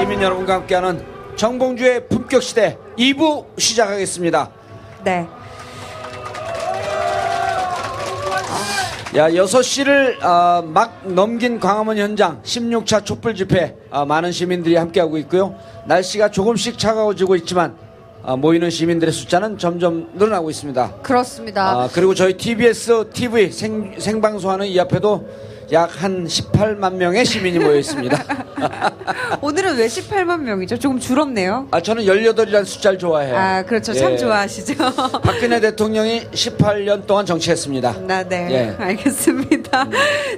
시민 여러분과 함께하는 정봉주의 품격 시대 2부 시작하겠습니다. 네. 야, 6시를 어, 막 넘긴 광화문 현장 16차 촛불 집회 어, 많은 시민들이 함께하고 있고요. 날씨가 조금씩 차가워지고 있지만 어, 모이는 시민들의 숫자는 점점 늘어나고 있습니다. 그렇습니다. 아, 그리고 저희 TBS TV 생, 생방송하는 이 앞에도 약 한 18만 명의 시민이 모여 있습니다. 오늘은 왜 18만 명이죠? 조금 줄었네요. 아, 저는 18이라는 숫자를 좋아해요. 아, 그렇죠. 참 예. 좋아하시죠. 박근혜 대통령이 18년 동안 정치했습니다. 나, 네. 예. 알겠습니다.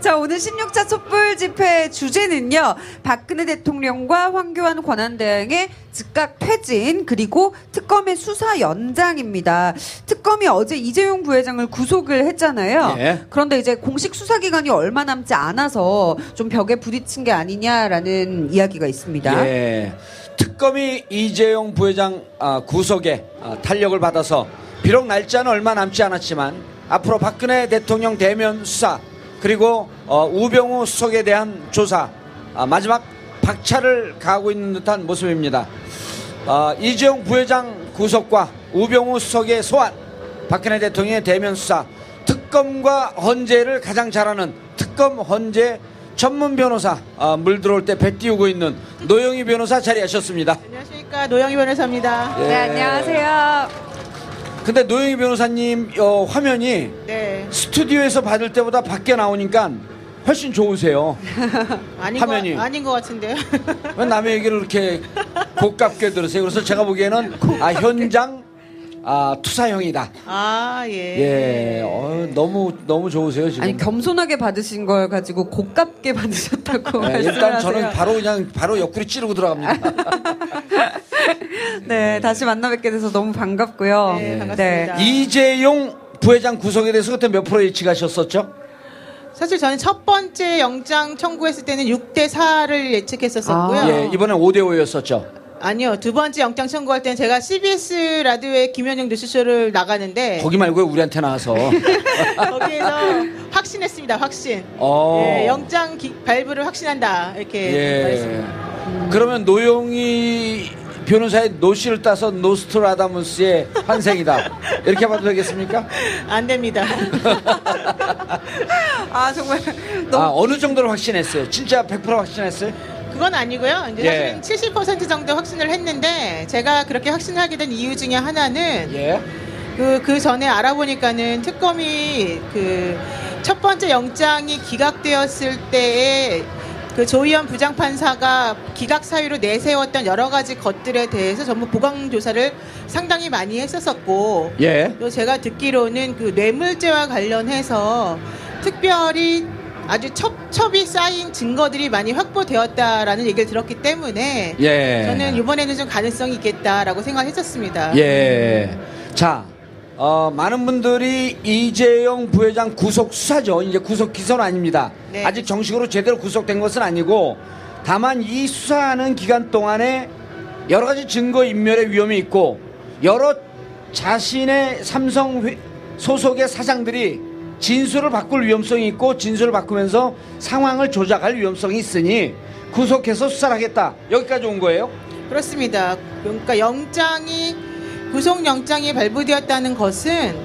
자, 오늘 16차 촛불 집회 주제는요, 박근혜 대통령과 황교안 권한대행의 즉각 퇴진, 그리고 특검의 수사 연장입니다. 특검이 어제 이재용 부회장을 구속을 했잖아요. 예. 그런데 이제 공식 수사 기간이 얼마 남지 않아서 좀 벽에 부딪힌 게 아니냐라는 이야기가 있습니다. 예. 특검이 이재용 부회장 아, 구속에 아, 탄력을 받아서 비록 날짜는 얼마 남지 않았지만 앞으로 박근혜 대통령 대면 수사 그리고 어, 우병우 수석에 대한 조사 아, 마지막 박차를 가하고 있는 듯한 모습입니다. 아, 이재용 부회장 구속과 우병우 수석의 소환 박근혜 대통령의 대면 수사 특검과 헌재를 가장 잘하는 특검 헌재 전문 변호사 아, 물 들어올 때 배 띄우고 있는 노영희 변호사 자리하셨습니다. 안녕하십니까 노영희 변호사입니다. 예. 네, 안녕하세요. 근데 노영희 변호사님 어, 화면이 네, 스튜디오에서 받을 때보다 밖에 나오니까 훨씬 좋으세요. 아닌 화면이. 거 아닌 것 같은데요. 왜 남의 얘기를 이렇게 고깝게 들으세요? 그래서 제가 보기에는 아, 현장 아, 투사형이다. 아 예. 예, 어, 너무 너무 좋으세요 지금. 아니 겸손하게 받으신 걸 가지고 고깝게 받으셨다고 네, 말씀을 일단 하세요. 저는 바로 그냥 바로 옆구리 찌르고 들어갑니다. 네 다시 만나 뵙게 돼서 너무 반갑고요. 네, 반갑습니다. 이재용 부회장 구속에 대해서 그때 몇 프로 예측하셨었죠? 사실 저는 첫 번째 영장 청구했을 때는 6대 4를 예측했었었고요. 아. 예, 이번엔 5대 5였었죠. 아니요, 두 번째 영장 청구할 때는 제가 CBS 라디오의 김현영 뉴스쇼를 나가는데 거기 말고 우리한테 나와서. 거기에서 확신했습니다. 확신. 어. 예, 영장 기- 발부를 확신한다 이렇게 예. 말했습니다. 그러면 노영희 변호사의 노씨를 따서 노스트라다무스의 환생이다. 이렇게 봐도 되겠습니까? 안 됩니다. 아 정말 아, 너무 어느 정도로 확신했어요? 진짜 100% 확신했어요? 그건 아니고요. 이제 예. 사실은 70% 정도 확신을 했는데 제가 그렇게 확신하게 된 이유 중에 하나는 예. 그, 그 전에 알아보니까는 특검이 그 첫 번째 영장이 기각되었을 때에 그 조희연 부장판사가 기각 사유로 내세웠던 여러 가지 것들에 대해서 전부 보강 조사를 상당히 많이 했었었고 예. 또 제가 듣기로는 그 뇌물죄와 관련해서 특별히 아주 첩 첩이 쌓인 증거들이 많이 확보되었다라는 얘기를 들었기 때문에 예. 저는 이번에는 좀 가능성이 있겠다라고 생각했었습니다. 예. 자, 어, 많은 분들이 이재용 부회장 구속 수사죠. 이제 구속 기소는 아닙니다. 네. 아직 정식으로 제대로 구속된 것은 아니고 다만 이 수사하는 기간 동안에 여러 가지 증거 인멸의 위험이 있고 여러 자신의 삼성 회- 소속의 사장들이 진술을 바꿀 위험성이 있고 진술을 바꾸면서 상황을 조작할 위험성이 있으니 구속해서 수사를 하겠다. 여기까지 온 거예요. 그렇습니다. 그러니까 영장이 구속영장이 발부되었다는 것은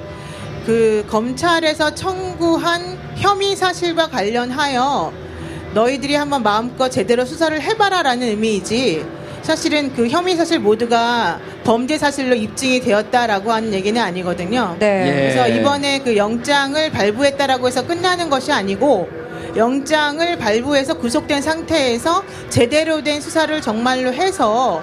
그 검찰에서 청구한 혐의 사실과 관련하여 너희들이 한번 마음껏 제대로 수사를 해봐라라는 의미이지 사실은 그 혐의 사실 모두가 범죄 사실로 입증이 되었다라고 하는 얘기는 아니거든요. 네. 예. 그래서 이번에 그 영장을 발부했다라고 해서 끝나는 것이 아니고 영장을 발부해서 구속된 상태에서 제대로 된 수사를 정말로 해서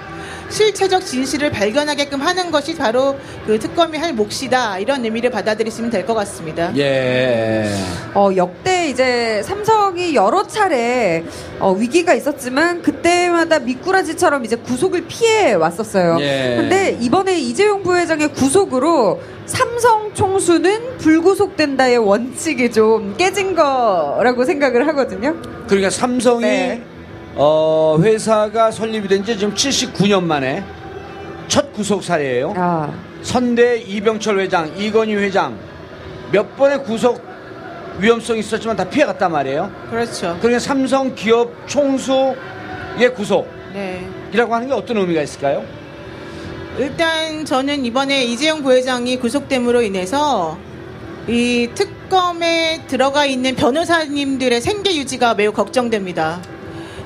실체적 진실을 발견하게끔 하는 것이 바로 그 특검이 할 몫이다 이런 의미를 받아들이시면 될 것 같습니다. 예. 어, 역대 이제 삼성이 여러 차례 어, 위기가 있었지만 그때마다 미꾸라지처럼 이제 구속을 피해 왔었어요. 예. 근데 이번에 이재용 부회장의 구속으로 삼성 총수는 불구속된다의 원칙이 좀 깨진 거라고 생각을 하거든요. 그러니까 삼성이 네. 어, 회사가 설립이 된 지 지금 79년 만에 첫 구속 사례예요. 아, 선대 이병철 회장, 이건희 회장 몇 번의 구속 위험성이 있었지만 다 피해갔단 말이에요. 그렇죠. 그러니까 삼성 기업 총수의 구속이라고 네. 하는 게 어떤 의미가 있을까요? 일단 저는 이번에 이재용 부회장이 구속됨으로 인해서 이 특검에 들어가 있는 변호사님들의 생계 유지가 매우 걱정됩니다.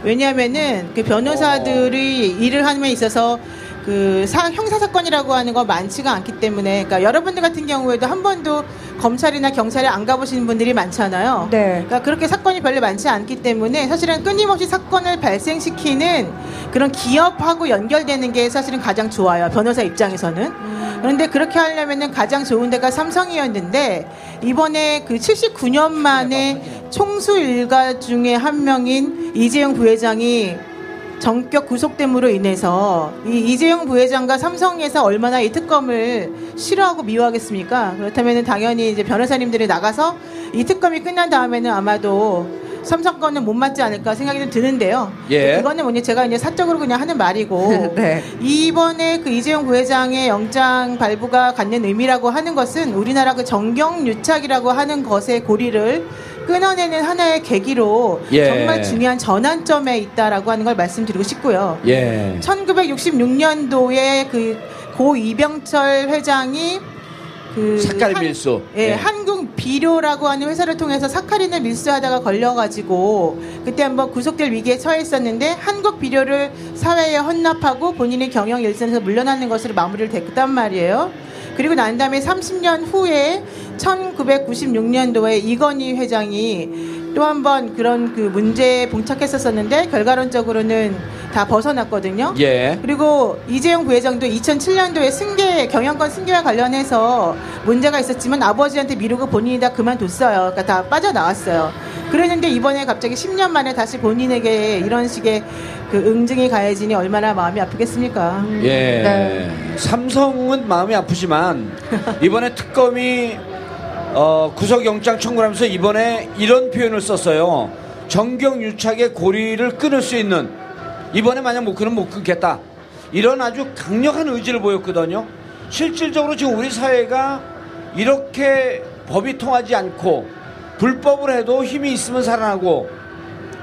왜냐하면은 그 변호사들이 일을 함에 있어서 그 사- 형사 사건이라고 하는 거 많지가 않기 때문에 그러니까 여러분들 같은 경우에도 한 번도 검찰이나 경찰에 안 가보시는 분들이 많잖아요. 네. 그러니까 그렇게 사건이 별로 많지 않기 때문에 사실은 끊임없이 사건을 발생시키는 그런 기업하고 연결되는 게 사실은 가장 좋아요. 변호사 입장에서는. 그런데 그렇게 하려면은 가장 좋은 데가 삼성이었는데 이번에 그 79년 만에 총수 일가 중에 한 명인 이재용 부회장이 정격 구속됨으로 인해서 이 이재용 부회장과 삼성에서 얼마나 이 특검을 싫어하고 미워하겠습니까? 그렇다면 당연히 이제 변호사님들이 나가서 이 특검이 끝난 다음에는 아마도 삼성 거는 못 맞지 않을까 생각이 좀 드는데요. 예. 그거는 뭐냐 제가 이제 사적으로 그냥 하는 말이고 네. 이번에 그 이재용 부회장의 영장 발부가 갖는 의미라고 하는 것은 우리나라 그 정경 유착이라고 하는 것의 고리를 끊어내는 하나의 계기로 예. 정말 중요한 전환점에 있다라고 하는 걸 말씀드리고 싶고요. 예. 1966년도에 그 고 이병철 회장이 그 색깔 한- 밀수. 예, 예. 한국 비료라고 하는 회사를 통해서 사카린을 밀수하다가 걸려가지고 그때 한번 구속될 위기에 처했었는데 한국 비료를 사회에 헌납하고 본인의 경영 일선에서 물러나는 것으로 마무리를 됐단 말이에요. 그리고 난 다음에 30년 후에 1996년도에 이건희 회장이 또 한 번 그런 그 문제에 봉착했었었는데 결과론적으로는 다 벗어났거든요. 예. 그리고 이재용 부회장도 2007년도에 승계 경영권 승계와 관련해서 문제가 있었지만 아버지한테 미루고 본인이 다 그만뒀어요. 그러니까 다 빠져나왔어요. 그랬는데 이번에 갑자기 10년 만에 다시 본인에게 이런 식의 그 응징이 가해지니 얼마나 마음이 아프겠습니까? 예. 네. 삼성은 마음이 아프지만 이번에 특검이 어, 구속영장 청구를 하면서 이번에 이런 표현을 썼어요. 정경유착의 고리를 끊을 수 있는 이번에 만약 못 끊으면 못 끊겠다. 이런 아주 강력한 의지를 보였거든요. 실질적으로 지금 우리 사회가 이렇게 법이 통하지 않고 불법을 해도 힘이 있으면 살아나고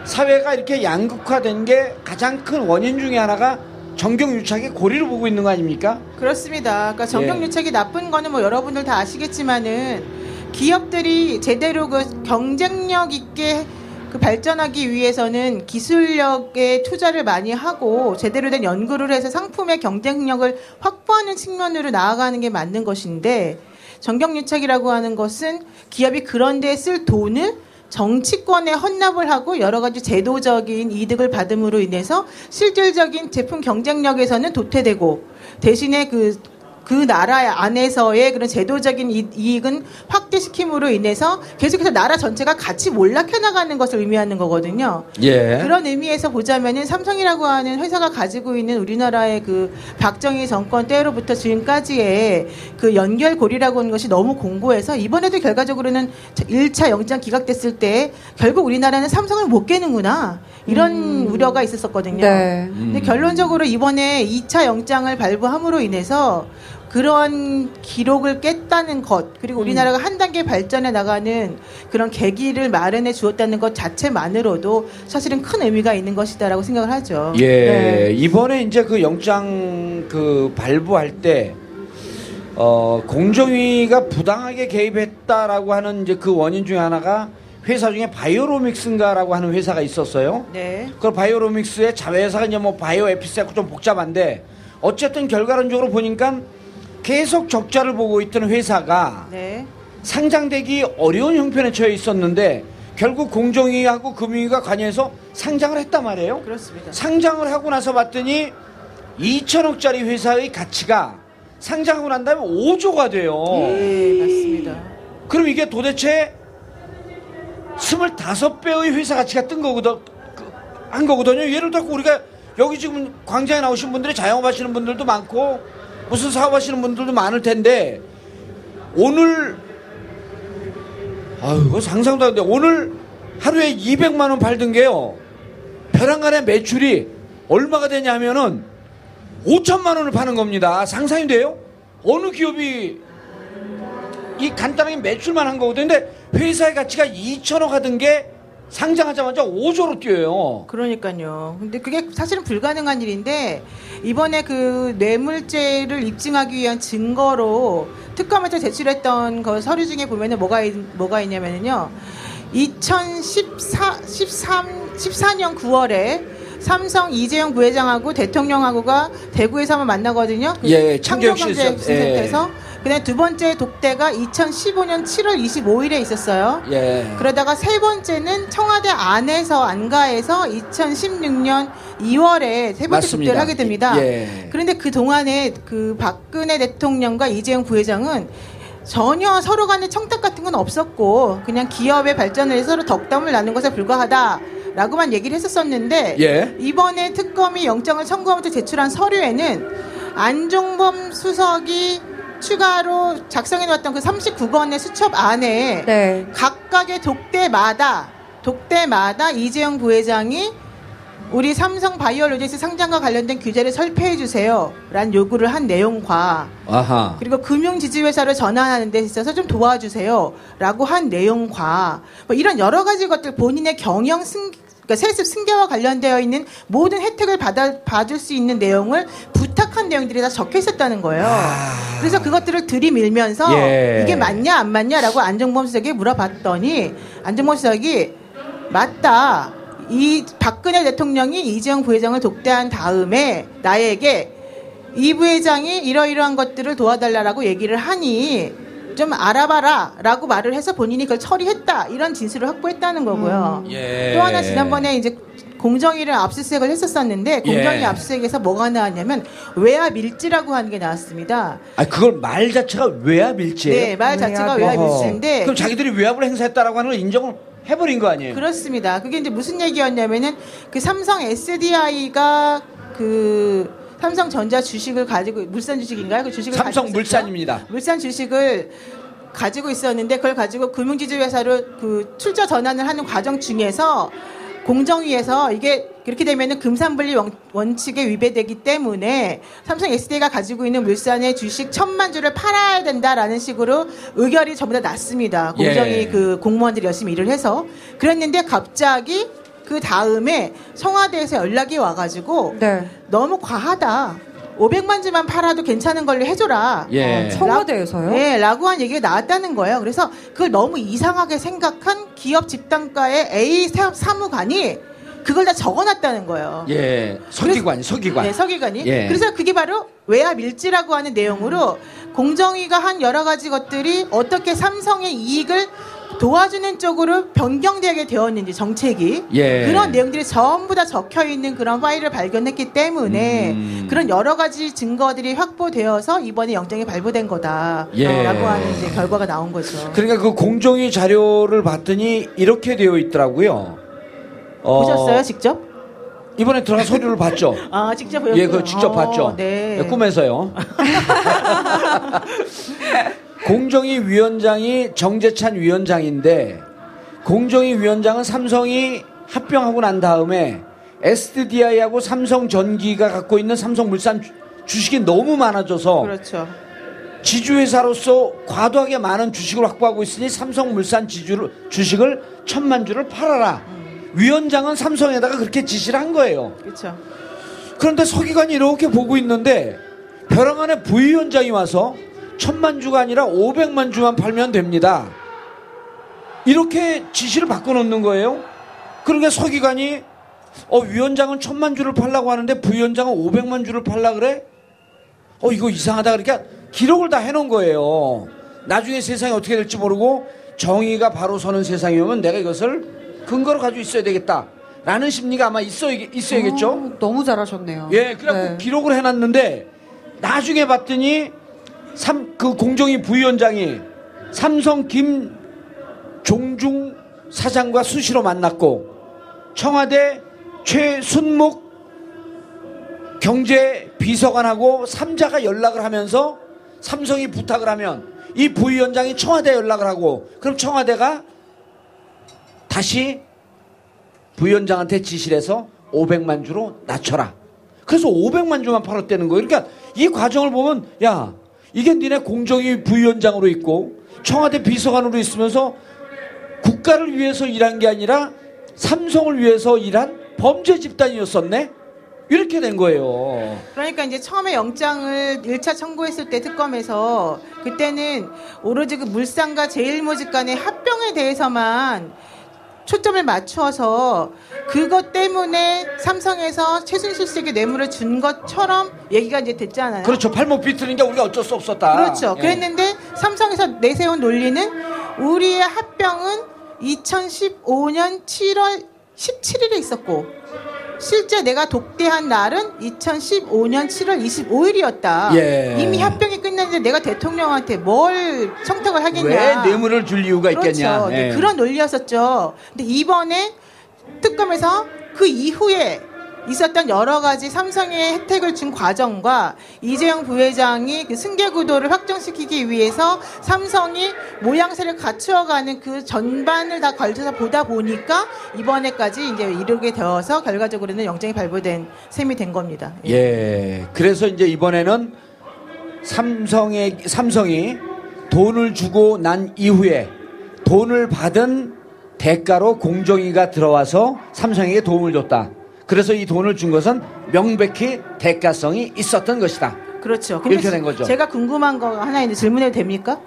사회가 이렇게 양극화된 게 가장 큰 원인 중에 하나가 정경유착의 고리를 보고 있는 거 아닙니까? 그렇습니다. 그러니까 정경유착이 나쁜 거는 뭐 여러분들 다 아시겠지만은 기업들이 제대로 그 경쟁력 있게 그 발전하기 위해서는 기술력에 투자를 많이 하고 제대로 된 연구를 해서 상품의 경쟁력을 확보하는 측면으로 나아가는 게 맞는 것인데 정경유착이라고 하는 것은 기업이 그런 데에 쓸 돈을 정치권에 헌납을 하고 여러 가지 제도적인 이득을 받음으로 인해서 실질적인 제품 경쟁력에서는 도태되고 대신에 그, 그 나라 안에서의 그런 제도적인 이- 이익은 확대시킴으로 인해서 계속해서 나라 전체가 같이 몰락해 나가는 것을 의미하는 거거든요. 예. 그런 의미에서 보자면은 삼성이라고 하는 회사가 가지고 있는 우리나라의 그 박정희 정권 때로부터 지금까지의 그 연결고리라고 하는 것이 너무 공고해서 이번에도 결과적으로는 1차 영장 기각됐을 때 결국 우리나라는 삼성을 못 깨는구나. 이런 우려가 있었었거든요. 네. 근데 결론적으로 이번에 2차 영장을 발부함으로 인해서 그런 기록을 깼다는 것 그리고 우리나라가 한 단계 발전해 나가는 그런 계기를 마련해 주었다는 것 자체만으로도 사실은 큰 의미가 있는 것이다라고 생각을 하죠. 예. 네. 이번에 이제 그 영장 그 발부할 때 어, 공정위가 부당하게 개입했다라고 하는 이제 그 원인 중에 하나가 회사 중에 바이오로믹스인가라고 하는 회사가 있었어요. 네. 그 바이오로믹스의 자회사가 이제 뭐 바이오 에피스하고 좀 복잡한데 어쨌든 결과론적으로 보니까 계속 적자를 보고 있던 회사가 네. 상장되기 어려운 형편에 처해 있었는데 결국 공정위하고 금융위가 관여해서 상장을 했단 말이에요. 그렇습니다. 상장을 하고 나서 봤더니 2천억짜리 회사의 가치가 상장하고 난 다음에 5조가 돼요. 네, 맞습니다. 그럼 이게 도대체 25배의 회사 가치가 뜬 거거든, 그, 한 거거든요. 예를 들어 우리가 여기 지금 광장에 나오신 분들이 자영업 하시는 분들도 많고 무슨 사업 하시는 분들도 많을 텐데 오늘 아유, 이거 상상도 안 돼. 오늘 하루에 200만 원 팔던 게요. 벼랑간의 매출이 얼마가 되냐면은 5천만 원을 파는 겁니다. 상상이 돼요? 어느 기업이 이 간단하게 매출만 한 거거든요. 근데 회사의 가치가 2천억 하던 게 상장하자마자 5조로 뛰어요. 그러니까요. 근데 그게 사실은 불가능한 일인데 이번에 그 뇌물죄를 입증하기 위한 증거로 특검에서 제출했던 그 서류 중에 보면은 뭐가 있, 뭐가 있냐면요. 2014 13 14년 9월에 삼성 이재용 부회장하고 대통령하고가 대구에서 한번 만나거든요. 그 예, 창조경제센터에서. 그다음 두 번째 독대가 2015년 7월 25일에 있었어요. 예. 그러다가 세 번째는 청와대 안에서 안가에서 2016년 2월에 세 번째 맞습니다. 독대를 하게 됩니다. 예. 그런데 그 동안에 그 박근혜 대통령과 이재용 부회장은 전혀 서로 간에 청탁 같은 건 없었고 그냥 기업의 발전을 위해서 서로 덕담을 나눈 것에 불과하다 라고만 얘기를 했었었는데 예. 이번에 특검이 영장을 청구하면서 제출한 서류에는 안종범 수석이 추가로 작성해 놓았던 그 39건의 수첩 안에 네. 각각의 독대마다 독대마다 이재용 부회장이 우리 삼성 바이오로직스 상장과 관련된 규제를 설폐해 주세요 라는 요구를 한 내용과 아하. 그리고 금융지주회사를 전환하는 데 있어서 좀 도와주세요 라고 한 내용과 뭐 이런 여러 가지 것들 본인의 경영 승 그러니까 세습 승계와 관련되어 있는 모든 혜택을 받아 받을 수 있는 내용을 부 탁한 내용들이 다 적혀 있었다는 거예요. 그래서 그것들을 들이밀면서 예. 이게 맞냐 안 맞냐라고 안정범 수석이 물어봤더니 안정범 수석이 맞다. 이 박근혜 대통령이 이재용 부회장을 독대한 다음에 나에게 이 부회장이 이러이러한 것들을 도와달라라고 얘기를 하니 좀 알아봐라 라고 말을 해서 본인이 그걸 처리했다 이런 진술을 확보했다는 거고요. 예. 또 하나 지난번에 이제 공정위를 압수수색을 했었었는데 공정위 예. 압수수색에서 뭐가 나왔냐면 외압 밀지라고 하는 게 나왔습니다. 아 그걸 말 자체가 외압 일지예요? 네, 말 자체가 외압 외압 어허. 밀지인데 그럼 자기들이 외압을 행사했다라고 하는 걸 인정을 해버린 거 아니에요? 그렇습니다. 그게 이제 무슨 얘기였냐면은 그 삼성 SDI가 그 삼성전자 주식을 가지고 물산 주식인가요? 그 주식을 삼성? 물산입니다. 물산 주식을 가지고 있었는데 그걸 가지고 금융지주 회사로 그 출자 전환을 하는 과정 중에서 공정위에서 이게 그렇게 되면은 금산분리 원- 원칙에 위배되기 때문에 삼성 SD가 가지고 있는 물산의 주식 천만 주를 팔아야 된다라는 식으로 의결이 전부 다 났습니다. 공정위 예. 그 공무원들이 열심히 일을 해서 그랬는데 갑자기 그 다음에 청와대에서 연락이 와가지고 네. 너무 과하다. 500만 주만 팔아도 괜찮은 걸로 해줘라. 예. 청와대에서요? 네, 라고 한 얘기가 나왔다는 거예요. 그래서 그걸 너무 이상하게 생각한 기업 집단가의 A 사- 사무관이 그걸 다 적어놨다는 거예요. 예. 서기관, 서기관. 네, 서기관이. 예. 그래서 그게 바로 외압 일지라고 하는 내용으로 공정위가 한 여러 가지 것들이 어떻게 삼성의 이익을 도와주는 쪽으로 변경되게 되었는지 정책이 예. 그런 내용들이 전부 다 적혀 있는 그런 파일을 발견했기 때문에 음. 그런 여러 가지 증거들이 확보되어서 이번에 영장이 발부된 거다라고 예. 하는 이제 결과가 나온 거죠. 그러니까 그 공정위 자료를 봤더니 이렇게 되어 있더라고요. 어, 보셨어요, 직접? 이번에 들어가 서류를 봤죠. 아, 직접 보셨어요? 예, 그거 직접 어, 봤죠. 네. 예, 꿈에서요. 공정위 위원장이 정재찬 위원장인데 공정위 위원장은 삼성이 합병하고 난 다음에 SDI하고 삼성전기가 갖고 있는 삼성물산 주- 주식이 너무 많아져서 그렇죠. 지주회사로서 과도하게 많은 주식을 확보하고 있으니 삼성물산 지주를, 주식을 천만 주를 팔아라. 위원장은 삼성에다가 그렇게 지시를 한 거예요. 그렇죠. 그런데 서기관이 이렇게 보고 있는데 벼랑 안에 부위원장이 와서 천만 주가 아니라 오백만 주만 팔면 됩니다. 이렇게 지시를 바꿔놓는 거예요. 그러니까 서기관이 어 위원장은 천만 주를 팔라고 하는데 부위원장은 오백만 주를 팔라 그래? 어 이거 이상하다 그러니까 기록을 다 해놓은 거예요. 나중에 세상이 어떻게 될지 모르고 정의가 바로 서는 세상이 오면 내가 이것을 근거로 가지고 있어야 되겠다 라는 심리가 아마 있어 있어야겠죠. 어, 너무 잘하셨네요. 예, 그래갖고 네. 기록을 해놨는데 나중에 봤더니 삼, 그 공정위 부위원장이 삼성 김종중 사장과 수시로 만났고 청와대 최순목 경제 비서관하고 삼자가 연락을 하면서 삼성이 부탁을 하면 이 부위원장이 청와대 연락을 하고 그럼 청와대가 다시 부위원장한테 지시를 해서 500만 주로 낮춰라. 그래서 500만 주만 팔았다는 거예요. 그러니까 이 과정을 보면 야 이게 니네 공정위 부위원장으로 있고 청와대 비서관으로 있으면서 국가를 위해서 일한 게 아니라 삼성을 위해서 일한 범죄 집단이었었네. 이렇게 된 거예요. 그러니까 이제 처음에 영장을 1차 청구했을 때 특검에서 그때는 오로지 그 물산과 제일모직 간의 합병에 대해서만 초점을 맞춰서 그것 때문에 삼성에서 최순실 씨에게 뇌물을 준 것처럼 얘기가 이제 됐잖아요. 그렇죠. 발목 비틀는 게 우리가 어쩔 수 없었다. 그렇죠. 예. 그랬는데 삼성에서 내세운 논리는 우리의 합병은 2015년 7월 17일에 있었고 실제 내가 독대한 날은 2015년 7월 25일이었다. 예. 이미 합병이 끝났는데 내가 대통령한테 뭘 청탁을 하겠냐. 왜 뇌물을 줄 이유가 있겠냐. 그렇죠. 네, 예. 그런 논리였었죠. 근데 이번에 특검에서 그 이후에 있었던 여러 가지 삼성의 혜택을 준 과정과 이재용 부회장이 그 승계 구도를 확정시키기 위해서 삼성이 모양새를 갖추어가는 그 전반을 다 걸쳐서 보다 보니까 이번에까지 이제 이르게 되어서 결과적으로는 영장이 발부된 셈이 된 겁니다. 예. 예. 그래서 이제 이번에는 삼성의 삼성이 돈을 주고 난 이후에 돈을 받은 대가로 공정위가 들어와서 삼성에게 도움을 줬다. 그래서 이 돈을 준 것은 명백히 대가성이 있었던 것이다. 그렇죠. 이렇게 된 거죠. 제가 궁금한 거 하나 있는데 질문해도 됩니까?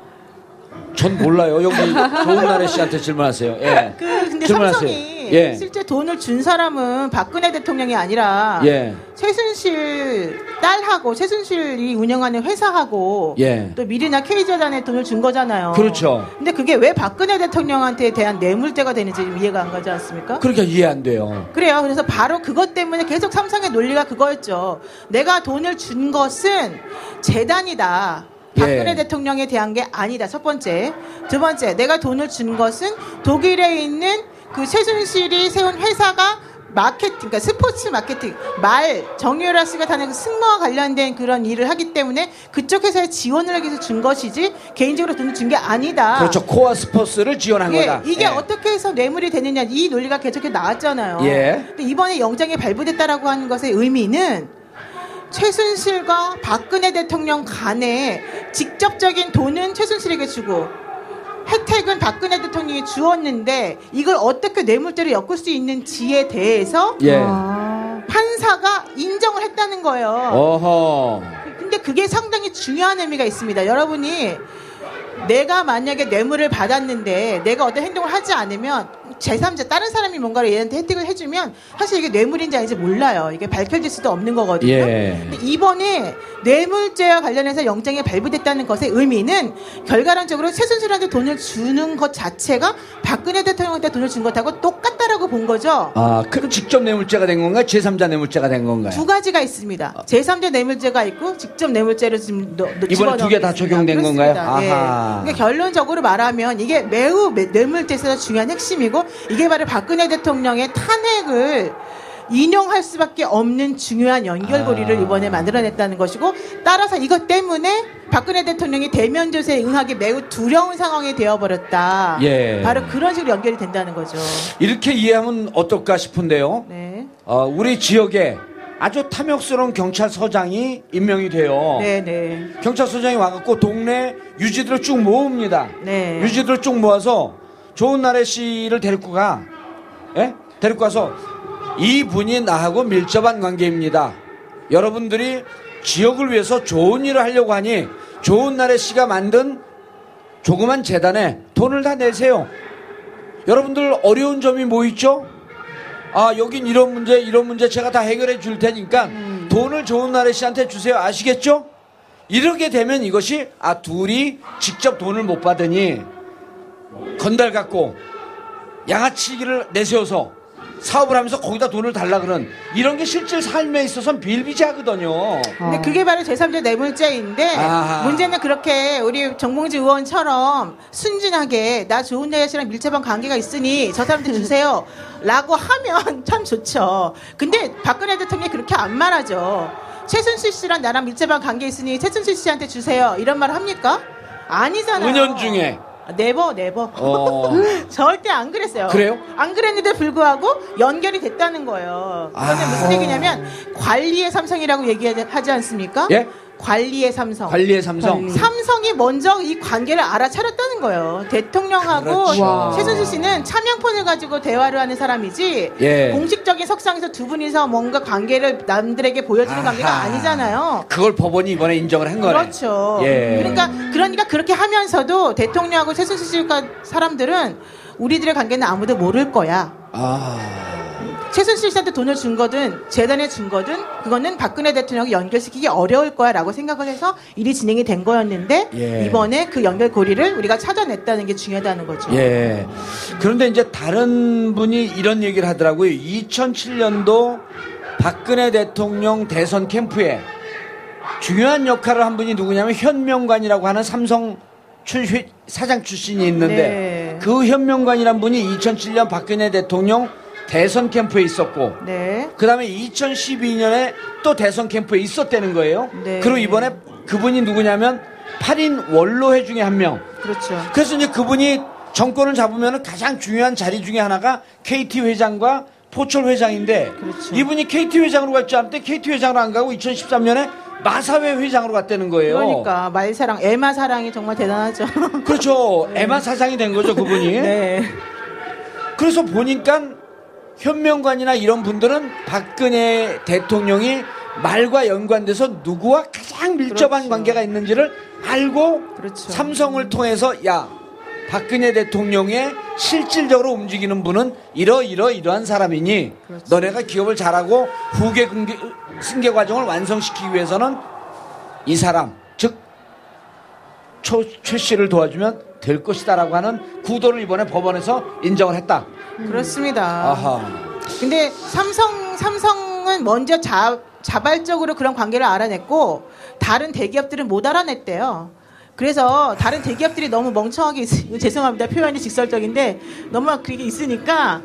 전 몰라요. 여기 좋은 나래 씨한테 질문하세요. 예. 그 근데 질문하세요. 삼성이 예. 실제 돈을 준 사람은 박근혜 대통령이 아니라 예. 최순실 딸하고 최순실이 운영하는 회사하고 예. 또 미리나 K재단에 돈을 준 거잖아요. 그렇죠. 근데 그게 왜 박근혜 대통령한테 대한 뇌물죄가 되는지 좀 이해가 안 가지 않습니까? 그러니까 이해 안 돼요. 그래요. 그래서 바로 그것 때문에 계속 삼성의 논리가 그거였죠. 내가 돈을 준 것은 재단이다. 박근혜 예. 대통령에 대한 게 아니다. 첫 번째. 두 번째, 내가 돈을 준 것은 독일에 있는 그 최순실이 세운 회사가 마케팅, 그러니까 스포츠 마케팅, 말, 정유라 씨가 다는 그 승무와 관련된 그런 일을 하기 때문에 그쪽 회사에 지원을 하기 위해서 준 것이지 개인적으로 돈을 준 게 아니다. 그렇죠. 코어 스포츠를 지원한 예, 거다. 이게 예. 어떻게 해서 뇌물이 되느냐 이 논리가 계속해 나왔잖아요. 예. 근데 이번에 영장이 발부됐다라고 하는 것의 의미는 최순실과 박근혜 대통령 간에 직접적인 돈은 최순실에게 주고 혜택은 박근혜 대통령이 주었는데 이걸 어떻게 뇌물죄로 엮을 수 있는지에 대해서 예. 아, 판사가 인정을 했다는 거예요. 어허. 근데 그게 상당히 중요한 의미가 있습니다. 여러분이 내가 만약에 뇌물을 받았는데 내가 어떤 행동을 하지 않으면 제3자 다른 사람이 뭔가를 얘한테 혜택을 해주면 사실 이게 뇌물인지 아닌지 몰라요. 이게 밝혀질 수도 없는 거거든요. 예. 근데 이번에 뇌물죄와 관련해서 영장이 발부됐다는 것의 의미는 결과론적으로 최순실한테 돈을 주는 것 자체가 박근혜 대통령한테 돈을 준 것하고 똑같다라고 본 거죠. 아, 그럼 직접 뇌물죄가 된 건가요? 제3자 뇌물죄가 된 건가요? 두 가지가 있습니다. 제3자 뇌물죄가 있고 직접 뇌물죄를 지금 넣, 넣- 이번에 두개다 집어넣었습니다. 적용된 그렇습니다. 건가요? 예. 아하. 그러니까 결론적으로 말하면 이게 매우 매- 뇌물죄에서 중요한 핵심이고 이게 바로 박근혜 대통령의 탄핵을 인용할 수밖에 없는 중요한 연결고리를 아. 이번에 만들어냈다는 것이고 따라서 이것 때문에 박근혜 대통령이 대면 조세에 응하기 매우 두려운 상황이 되어버렸다. 예. 바로 그런 식으로 연결이 된다는 거죠. 이렇게 이해하면 어떨까 싶은데요. 네. 어, 우리 지역에 아주 탐욕스러운 경찰서장이 임명이 돼요. 네, 네. 경찰서장이 와갖고 동네 유지들을 쭉 모읍니다. 네. 유지들을 쭉 모아서 좋은 나래 씨를 데리고 가. 예? 데리고 가서 이분이 나하고 밀접한 관계입니다. 여러분들이 지역을 위해서 좋은 일을 하려고 하니 좋은 나래 씨가 만든 조그만 재단에 돈을 다 내세요. 여러분들 어려운 점이 뭐 있죠? 아, 여긴 이런 문제, 이런 문제 제가 다 해결해 줄 테니까 돈을 좋은 나래 씨한테 주세요. 아시겠죠? 이렇게 되면 이것이 아 둘이 직접 돈을 못 받으니 건달 갖고 양아치기를 내세워서 사업을 하면서 거기다 돈을 달라 그런 이런 게 실제 삶에 있어서는 비일비재하거든요. 근데 그게 바로 제3자 뇌물죄인데 아하. 문제는 그렇게 우리 정봉주 의원처럼 순진하게 나 좋은 여자씨랑 밀접한 관계가 있으니 저 사람한테 주세요 라고 하면 참 좋죠. 근데 박근혜 대통령이 그렇게 안 말하죠. 최순실 씨랑 나랑 밀접한 관계 있으니 최순실 씨한테 주세요 이런 말 합니까? 아니잖아요. 은연 중에. Never never. 어. 절대 안 그랬어요. 그래요? 안 그랬는데 불구하고 연결이 됐다는 거예요. 그거는 아. 무슨 얘기냐면 관리의 삼성이라고 얘기하지 않습니까? 예? 관리의 삼성. 관리의 삼성. 관리. 삼성이 먼저 이 관계를 알아차렸다는 거예요. 대통령하고 그렇죠. 와. 최순실 씨는 차명폰을 가지고 대화를 하는 사람이지 예. 공식적인 석상에서 두 분이서 뭔가 관계를 남들에게 보여주는 관계가 아하. 아니잖아요. 그걸 법원이 이번에 인정을 한 거네. 그렇죠. 예. 그러니까 그러니까 그렇게 하면서도 대통령하고 최순실 씨가 사람들은 우리들의 관계는 아무도 모를 거야. 아. 최순실 씨한테 돈을 준 거든 재단에 준 거든 그거는 박근혜 대통령이 연결시키기 어려울 거야라고 생각을 해서 일이 진행이 된 거였는데 예. 이번에 그 연결고리를 우리가 찾아냈다는 게 중요하다는 거죠. 예. 그런데 이제 다른 분이 이런 얘기를 하더라고요. 2007년도 박근혜 대통령 대선 캠프에 중요한 역할을 한 분이 누구냐면 현명관이라고 하는 삼성 출, 사장 출신이 있는데 네. 그 현명관이란 분이 2007년 박근혜 대통령 대선 캠프에 있었고 네. 그 다음에 2012년에 또 대선 캠프에 있었다는 거예요. 네. 그리고 이번에 그분이 누구냐면 8인 원로회 중에 한 명. 그렇죠. 그래서 이제 그분이 정권을 잡으면 가장 중요한 자리 중에 하나가 KT 회장과 포철 회장인데 그렇죠. 이분이 KT 회장으로 갈 줄 알았는데 KT 회장으로 안 가고 2013년에 마사회 회장으로 갔다는 거예요. 그러니까 말사랑, 애마 사랑이 정말 대단하죠. 그렇죠. 에마 사장이 된 거죠, 그분이. 네. 그래서 보니까 현명관이나 이런 분들은 박근혜 대통령이 말과 연관돼서 누구와 가장 밀접한 그렇죠. 관계가 있는지를 알고 그렇죠. 삼성을 통해서 야 박근혜 대통령의 실질적으로 움직이는 분은 이러 이러 이러한 사람이니 그렇죠. 너네가 기업을 잘하고 후계 승계, 승계 과정을 완성시키기 위해서는 이 사람 즉 최, 최 씨를 도와주면 될 것이다라고 하는 구도를 이번에 법원에서 인정을 했다. 그렇습니다. 아하. 근데 삼성 삼성은 먼저 자, 자발적으로 그런 관계를 알아냈고 다른 대기업들은 못 알아냈대요. 그래서 다른 대기업들이 너무 멍청하게 있, 죄송합니다 표현이 직설적인데 너무 그게 있으니까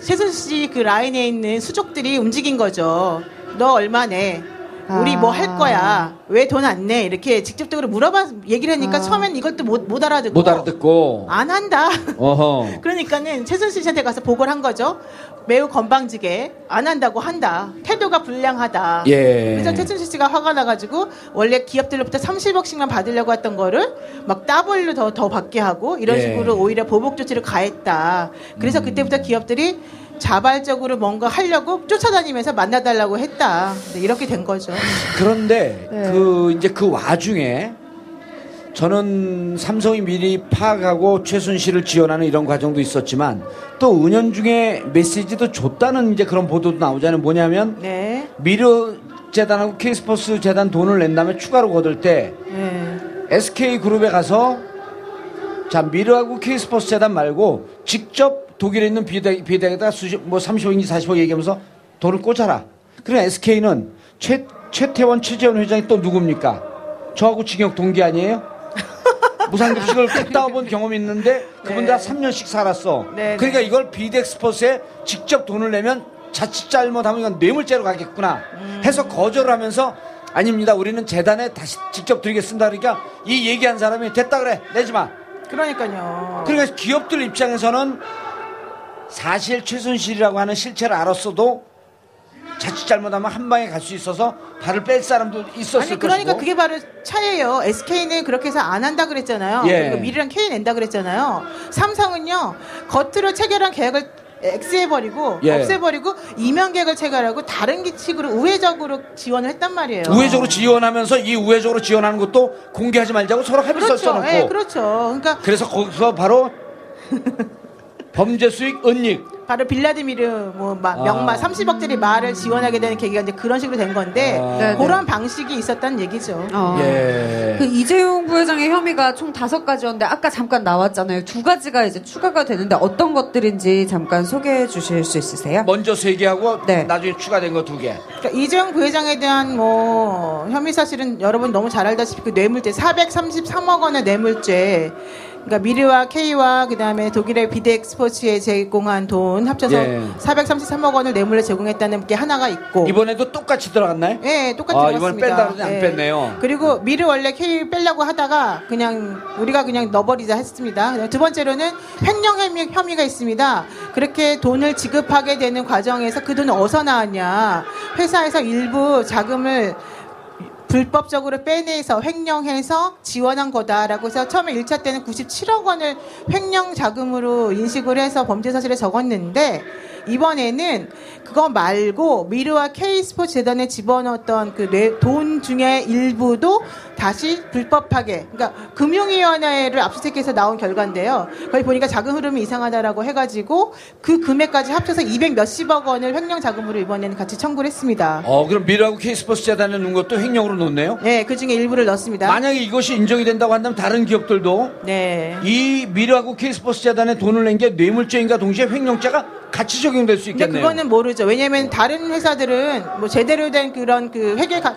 최순실 씨그 라인에 있는 수족들이 움직인 거죠. 너 얼마 내? 우리 뭐 할 거야? 왜 돈 안 내? 이렇게 직접적으로 물어봐 얘기를 하니까 처음엔 이것도 못, 못 알아듣고 못 알아듣고. 안 한다. 어허. 그러니까는 최순실 씨한테 가서 보고를 한 거죠. 매우 건방지게 안 한다고 한다. 태도가 불량하다. 예. 그래서 최순실 씨가 화가 나가지고 원래 기업들로부터 30억씩만 받으려고 했던 거를 막 더블로 더, 더 받게 하고 이런 예. 식으로 오히려 보복 조치를 가했다. 그래서 음. 그때부터 기업들이 자발적으로 뭔가 하려고 쫓아다니면서 만나달라고 했다. 네, 이렇게 된 거죠. 그런데 네. 그 이제 그 와중에 저는 삼성이 미리 파악하고 최순실을 지원하는 이런 과정도 있었지만 또 은연 중에 메시지도 줬다는 이제 그런 보도도 나오잖아요. 뭐냐면 네. 미르 재단하고 K스포츠 재단 돈을 낸 다음에 추가로 거둘 때 네. SK 그룹에 가서 자 미르하고 K스포츠 재단 말고 직접 독일에 있는 비대, 비대에다 수십 뭐 30억인지 40억 얘기하면서 돈을 꽂아라. 그럼 SK는 최 최태원 최재원 회장이 또 누굽니까? 저하고 징역 동기 아니에요? 무상급식을 갔다 와본 경험이 있는데 그분 다 네. 3년씩 살았어. 네, 그러니까 네. 이걸 비덱스포츠에 직접 돈을 내면 자칫 잘못하면 이건 뇌물죄로 가겠구나 해서 거절을 하면서 아닙니다. 우리는 재단에 다시 직접 드리겠습니다. 그러니까 이 얘기한 사람이 됐다 그래 내지 마. 그러니까요. 그러니까 기업들 입장에서는 사실 최순실이라고 하는 실체를 알았어도 자칫 잘못하면 한 방에 갈 수 있어서 발을 뺄 사람도 있었을 아니 그러니까 것이고. 그게 바로 차이예요. SK는 그렇게 해서 안 한다 그랬잖아요. 예. 그리고 미리랑 K 낸다 그랬잖아요. 삼성은요 겉으로 체결한 계약을 X해버리고 예. 없애버리고 이면 계약을 체결하고 다른 기칙으로 우회적으로 지원을 했단 말이에요. 우회적으로 지원하면서 이 우회적으로 지원하는 것도 공개하지 말자고 서로 합의서 그렇죠. 써놓고 예, 그렇죠. 그러니까 그래서 거기서 바로 범죄 수익 은닉 바로 빌라디미르 뭐 마- 명마 아. 30억짜리 말을 지원하게 되는 계기가 이제 그런 식으로 된 건데 아. 네, 네. 그런 방식이 있었다는 얘기죠. 어. 예. 그 이재용 부회장의 혐의가 총 다섯 가지였는데 아까 잠깐 나왔잖아요. 두 가지가 이제 추가가 되는데 어떤 것들인지 잠깐 소개해 주실 수 있으세요? 먼저 세 개하고 네. 나중에 추가된 거 두 개. 그러니까 이재용 부회장에 대한 뭐 혐의 사실은 여러분 너무 잘 알다시피 그 뇌물죄 433억 원의 뇌물죄 그러니까 미르와 K와 그다음에 독일의 비덱 스포츠에 제공한 돈 합쳐서 예. 433억 원을 뇌물로 제공했다는 게 하나가 있고 이번에도 똑같이 들어갔나요? 예, 똑같이 아, 들어갔습니다. 이번 뺀다 그러더니 안 뺐네요. 그리고 미르 원래 K 빼려고 하다가 그냥 우리가 그냥 넣어버리자 했습니다. 두 번째로는 횡령 혐의, 혐의가 있습니다. 그렇게 돈을 지급하게 되는 과정에서 그 돈은 어디서 나왔냐. 회사에서 일부 자금을 불법적으로 빼내서 횡령해서 지원한 거다라고 해서 처음에 1차 때는 97억 원을 횡령 자금으로 인식을 해서 범죄 사실에 적었는데 이번에는 그거 말고 미르와 K스포츠 재단에 집어넣었던 그 돈 중에 일부도 다시 불법하게 그러니까 금융위원회를 압수수색해서 나온 결과인데요. 거기 보니까 자금 흐름이 이상하다라고 해가지고 그 금액까지 합쳐서 200 몇십억 원을 횡령 자금으로 이번에는 같이 청구를 했습니다. 어, 그럼 미르하고 K스포츠 재단에 넣은 것도 횡령으로 넣네요? 네, 그 중에 일부를 넣습니다. 만약에 이것이 인정이 된다고 한다면 다른 기업들도 네. 이 미르하고 K스포츠 재단에 돈을 낸 게 뇌물죄인가 동시에 횡령죄가 같이 적용 될수 근데 있겠네요. 그거는 모르죠. 왜냐하면 다른 회사들은 뭐 제대로 된 그런 그 회계 가-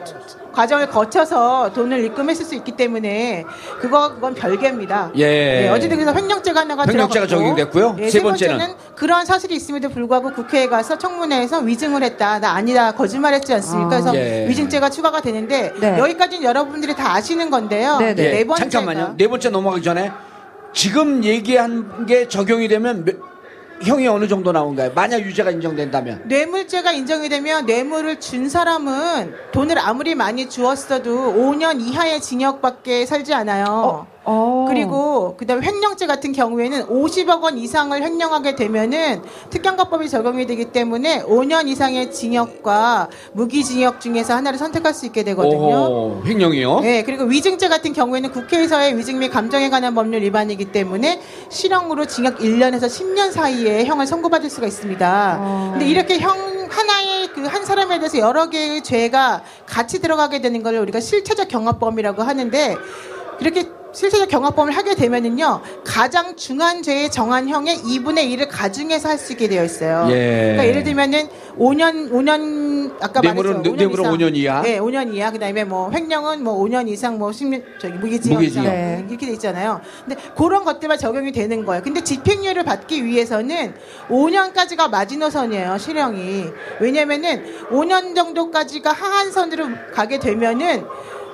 과정을 거쳐서 돈을 입금했을 수 있기 때문에 그거 그건 별개입니다. 예. 네, 어쨌든 그래서 횡령죄가 하나가 횡령죄가 적용됐고요. 예, 세세 번째는 번째는? 그러한 사실이 있음에도 불구하고 국회에 가서 청문회에서 위증을 했다. 나 아니다. 거짓말했지 않습니까? 아. 그래서 예. 위증죄가 추가가 되는데 네. 여기까지는 여러분들이 다 아시는 건데요. 네, 네. 예, 네 번째가 잠깐만요. 네 번째 넘어가기 전에 지금 얘기한 게 적용이 되면 몇- 형이 어느 정도 나온가요? 만약 유죄가 인정된다면. 뇌물죄가 인정이 되면 뇌물을 준 사람은 돈을 아무리 많이 주었어도 5년 이하의 징역밖에 살지 않아요. 어. 그리고 그다음에 횡령죄 같은 경우에는 50억 원 이상을 횡령하게 되면은 특경과법이 적용이 되기 때문에 5년 이상의 징역과 무기징역 중에서 하나를 선택할 수 있게 되거든요. 오, 횡령이요? 네, 그리고 위증죄 같은 경우에는 국회에서의 위증 및 감정에 관한 법률 위반이기 때문에 실형으로 징역 1년에서 10년 사이에 형을 선고받을 수가 있습니다. 어. 근데 이렇게 형 하나의 그 한 사람에 대해서 여러 개의 죄가 같이 들어가게 되는 걸 우리가 실체적 경합범이라고 하는데 그렇게 실체적 경합범을 하게 되면은요 가장 중한 죄에 정한 형의 2분의 1을 가중해서 할 수 있게 되어 있어요. 예. 그러니까 예를 들면은 5년 5년 아까 뇌물은 말했죠. 뇌물은 5년 이하. 네, 5년 이하. 그다음에 뭐 횡령은 뭐 5년 이상 뭐 10년 저기 무기징역 무기징역. 이상 네. 이렇게 돼 있잖아요. 근데 그런 것들만 적용이 되는 거예요. 근데 집행유예를 받기 위해서는 5년까지가 마지노선이에요. 실형이. 왜냐면은 5년 정도까지가 하한선으로 가게 되면은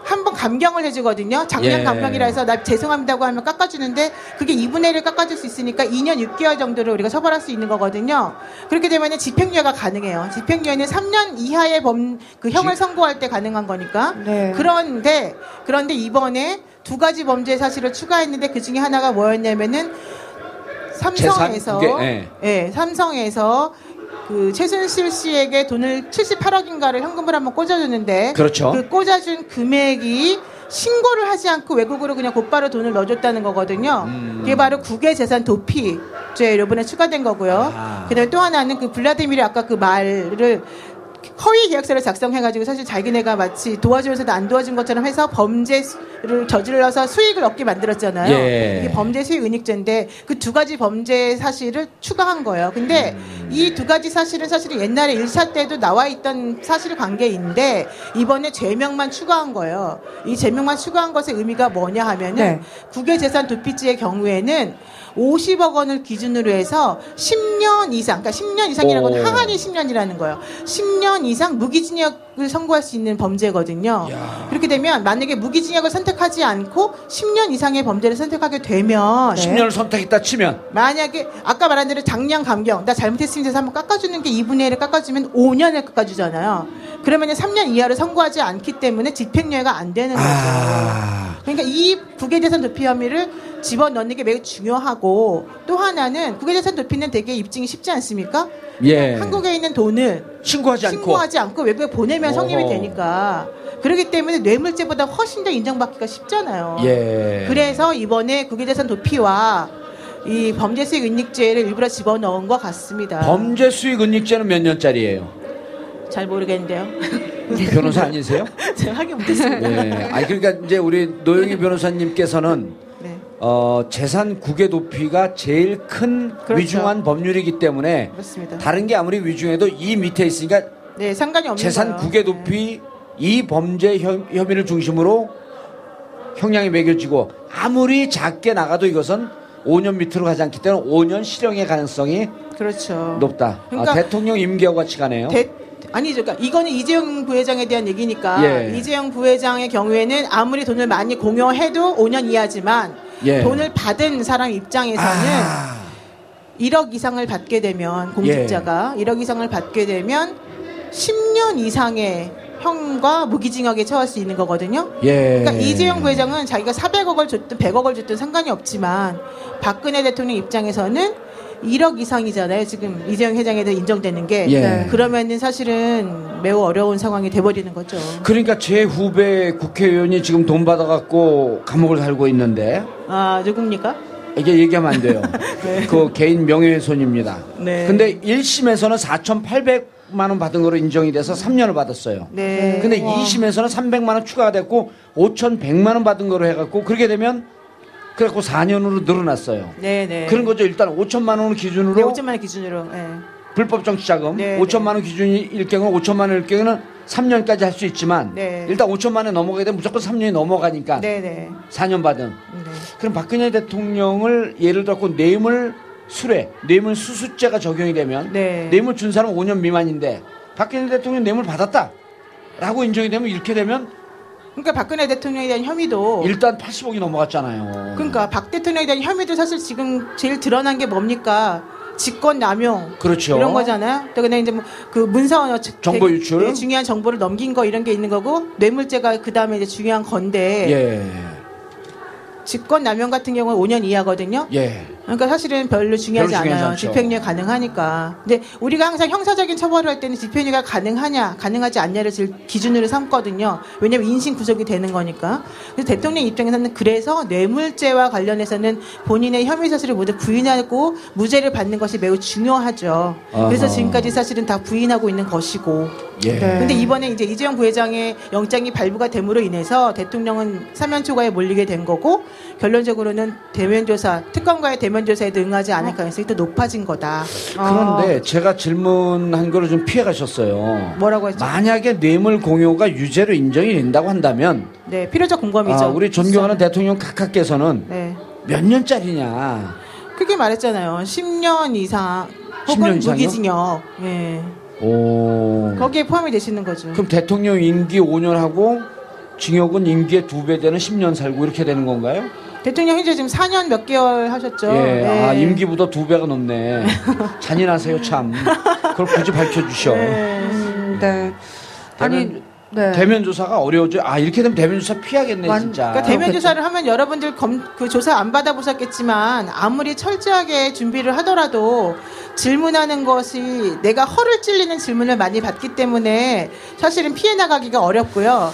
한번 감경을 해주거든요. 작년 예. 감경이라 해서 나 죄송합니다고 하면 깎아주는데 그게 2분의 1을 깎아줄 수 있으니까 2년 6개월 정도를 우리가 처벌할 수 있는 거거든요. 그렇게 되면 집행유예가 가능해요. 집행유예는 3년 이하의 범, 그 형을 선고할 때 가능한 거니까. 네. 그런데, 그런데 이번에 두 가지 범죄 사실을 추가했는데 그 중에 하나가 뭐였냐면은 삼성에서, 재산 두 개, 예. 예, 삼성에서 그 최순실 씨에게 돈을 78억인가를 현금을 한번 꽂아줬는데 그렇죠. 그 꽂아준 금액이 신고를 하지 않고 외국으로 그냥 곧바로 돈을 넣어줬다는 거거든요. 음. 그게 바로 국외재산 도피죄 이번에 추가된 거고요. 아. 그다음에 또 하나는 그 블라디미르 아까 그 말을 허위 계약서를 작성해가지고 사실 자기네가 마치 도와주면서도 안 도와준 것처럼 해서 범죄를 저질러서 수익을 얻게 만들었잖아요. 예. 이게 범죄 수익 은닉죄인데 그 두 가지 범죄 사실을 추가한 거예요. 근데 음. 이두 가지 사실은 사실은 옛날에 1차 때도 나와 있던 사실 관계인데 이번에 죄명만 추가한 거예요. 이 죄명만 추가한 것의 의미가 뭐냐 하면은 네. 국외재산 도피죄의 경우에는 50억 원을 기준으로 해서 10년 이상, 그러니까 10년 이상이라는 건 오. 하한이 10년이라는 거예요. 10년 이상 무기징역을 선고할 수 있는 범죄거든요. 야. 그렇게 되면 만약에 무기징역을 선택하지 않고 10년 이상의 범죄를 선택하게 되면 10년을 선택했다 치면 만약에 아까 말한 대로 작년 감경 나 잘못했습니다 해서 한번 깎아주는 게 2분의 1을 깎아주면 5년을 깎아주잖아요. 그러면 3년 이하를 선고하지 않기 때문에 집행유예가 안 되는 거죠. 아. 그러니까 이 국외재산 도피 혐의를 집어넣는 게 매우 중요하고 또 하나는 국외재산 도피는 되게 입증이 쉽지 않습니까? 예. 한국에 있는 돈을 신고하지 않고 신고하지 않고 외국에 보내면 성립이. 되니까 그렇기 때문에 뇌물죄보다 훨씬 더 인정받기가 쉽잖아요. 예. 그래서 이번에 국외재산 도피와 이 범죄 수익 은닉죄를 일부러 집어넣은 것 같습니다. 범죄 수익 은닉죄는 몇 년짜리예요? 잘 모르겠는데요. 변호사 아니세요? 제가 확인 못했습니다. 네. 아니 그러니까 이제 우리 노영희 변호사님께서는 네. 어, 재산 국외 도피가 제일 큰 그렇죠. 위중한 법률이기 때문에 그렇습니다. 다른 게 아무리 위중해도 이 밑에 있으니까 네, 상관이 없는 재산. 국외 도피 이 범죄 혐, 혐의를 중심으로 형량이 매겨지고 아무리 작게 나가도 이것은 5년 밑으로 가지 않기 때문에 5년 실형의 가능성이 네. 그렇죠. 높다. 그러니까 아, 대통령 임기하고 같이 가네요. 대, 아니죠. 그러니까 이거는 이재용 부회장에 대한 얘기니까 예. 이재용 부회장의 경우에는 아무리 돈을 많이 공여해도 5년 이하지만 예. 돈을 받은 사람 입장에서는 아, 1억 이상을 받게 되면 공직자가 예. 1억 이상을 받게 되면 10년 이상의 형과 무기징역에 처할 수 있는 거거든요. 예. 그러니까 이재용 부회장은 자기가 400억을 줬든 100억을 줬든 상관이 없지만 박근혜 대통령 입장에서는 1억 이상이잖아요. 지금 이재용 회장에 대해 인정되는 게 예. 네. 그러면은 사실은 매우 어려운 상황이 돼버리는 거죠. 그러니까 제 후배 국회의원이 지금 돈 받아갖고 감옥을 살고 있는데 아 누굽니까? 이게 얘기하면 안 돼요. 그 개인 명예훼손입니다. 네. 근데 1심에서는 4,800만 원 받은 거로 인정이 돼서 3년을 받았어요. 네. 근데 2심에서는 300만 원 추가가 됐고 5,100만 원 받은 거로 해갖고 그렇게 되면 그래갖고 4년으로 늘어났어요. 네네. 그런 거죠. 일단 5천만 원을 기준으로 네, 5천만 원 기준으로. 네. 불법 정치자금 네, 5천만 원 기준일 경우 5천만 원일 경우는 3년까지 할 수 있지만 네. 일단 5천만 원에 넘어가게 되면 무조건 3년이 넘어가니까 네네. 4년 받은 네. 그럼 박근혜 대통령을 예를 들어 뇌물 수뢰, 뇌물 수수죄가 적용이 되면 네. 뇌물 준 사람 5년 미만인데 박근혜 대통령 뇌물 받았다. 라고 인정이 되면 이렇게 되면 그러니까 박근혜 대통령에 대한 혐의도 일단 80억이 넘어갔잖아요. 그러니까 박 대통령에 대한 혐의도 사실 지금 제일 드러난 게 뭡니까? 직권 남용 그렇죠. 이런 거잖아요. 또 그다음에 이제 뭐 그 문서원 어- 정보 유출. 네, 중요한 정보를 넘긴 거 이런 게 있는 거고 뇌물죄가 그 다음에 이제 중요한 건데 예. 직권 남용 같은 경우는 5년 이하거든요. 예. 그러니까 사실은 별로 중요하지 별로 않아요. 않죠. 집행유예 가능하니까. 근데 우리가 항상 형사적인 처벌을 할 때는 집행유예가 가능하냐, 가능하지 않냐를 기준으로 삼거든요. 왜냐면 인신 구속이 되는 거니까. 그래서 대통령 입장에서는 그래서 뇌물죄와 관련해서는 본인의 혐의 사실을 모두 부인하고 무죄를 받는 것이 매우 중요하죠. 그래서 아하. 지금까지 사실은 다 부인하고 있는 것이고. 예. 근데 이번에 이제 이재용 부회장의 영장이 발부가 됨으로 인해서 대통령은 사면 초과에 몰리게 된 거고 결론적으로는 대면 조사, 특검과의 대면 조사에도 응하지 않을 가능성이 또 높아진 거다. 그런데 제가 질문한 거를 좀 피해 가셨어요. 뭐라고 했죠? 만약에 뇌물 공여가 유죄로 인정이 된다고 한다면 네, 필요적 공범이죠. 아, 우리 존경하는 대통령 각하께서는 네. 몇 년짜리냐? 크게 말했잖아요. 10년 이상 혹은 10년 이상이요? 무기징역. 예. 오. 거기에 포함이 되시는 거죠. 그럼 대통령 임기 5년 하고 징역은 임기의 두 배 되는 10년 살고 이렇게 되는 건가요? 대통령 현재 지금 4년 몇 개월 하셨죠? 예. 아, 예. 임기보다 두 배가 넘네. 잔인하세요, 참. 그걸 굳이 밝혀주셔. 음, 네. 아니, 대면, 네. 대면 조사가 어려워져. 아, 이렇게 되면 대면 조사 피하겠네, 완- 진짜. 그러니까 대면 그렇겠죠. 조사를 하면 여러분들 검, 그 조사 안 받아보셨겠지만 아무리 철저하게 준비를 하더라도 질문하는 것이 내가 허를 찔리는 질문을 많이 받기 때문에 사실은 피해 나가기가 어렵고요.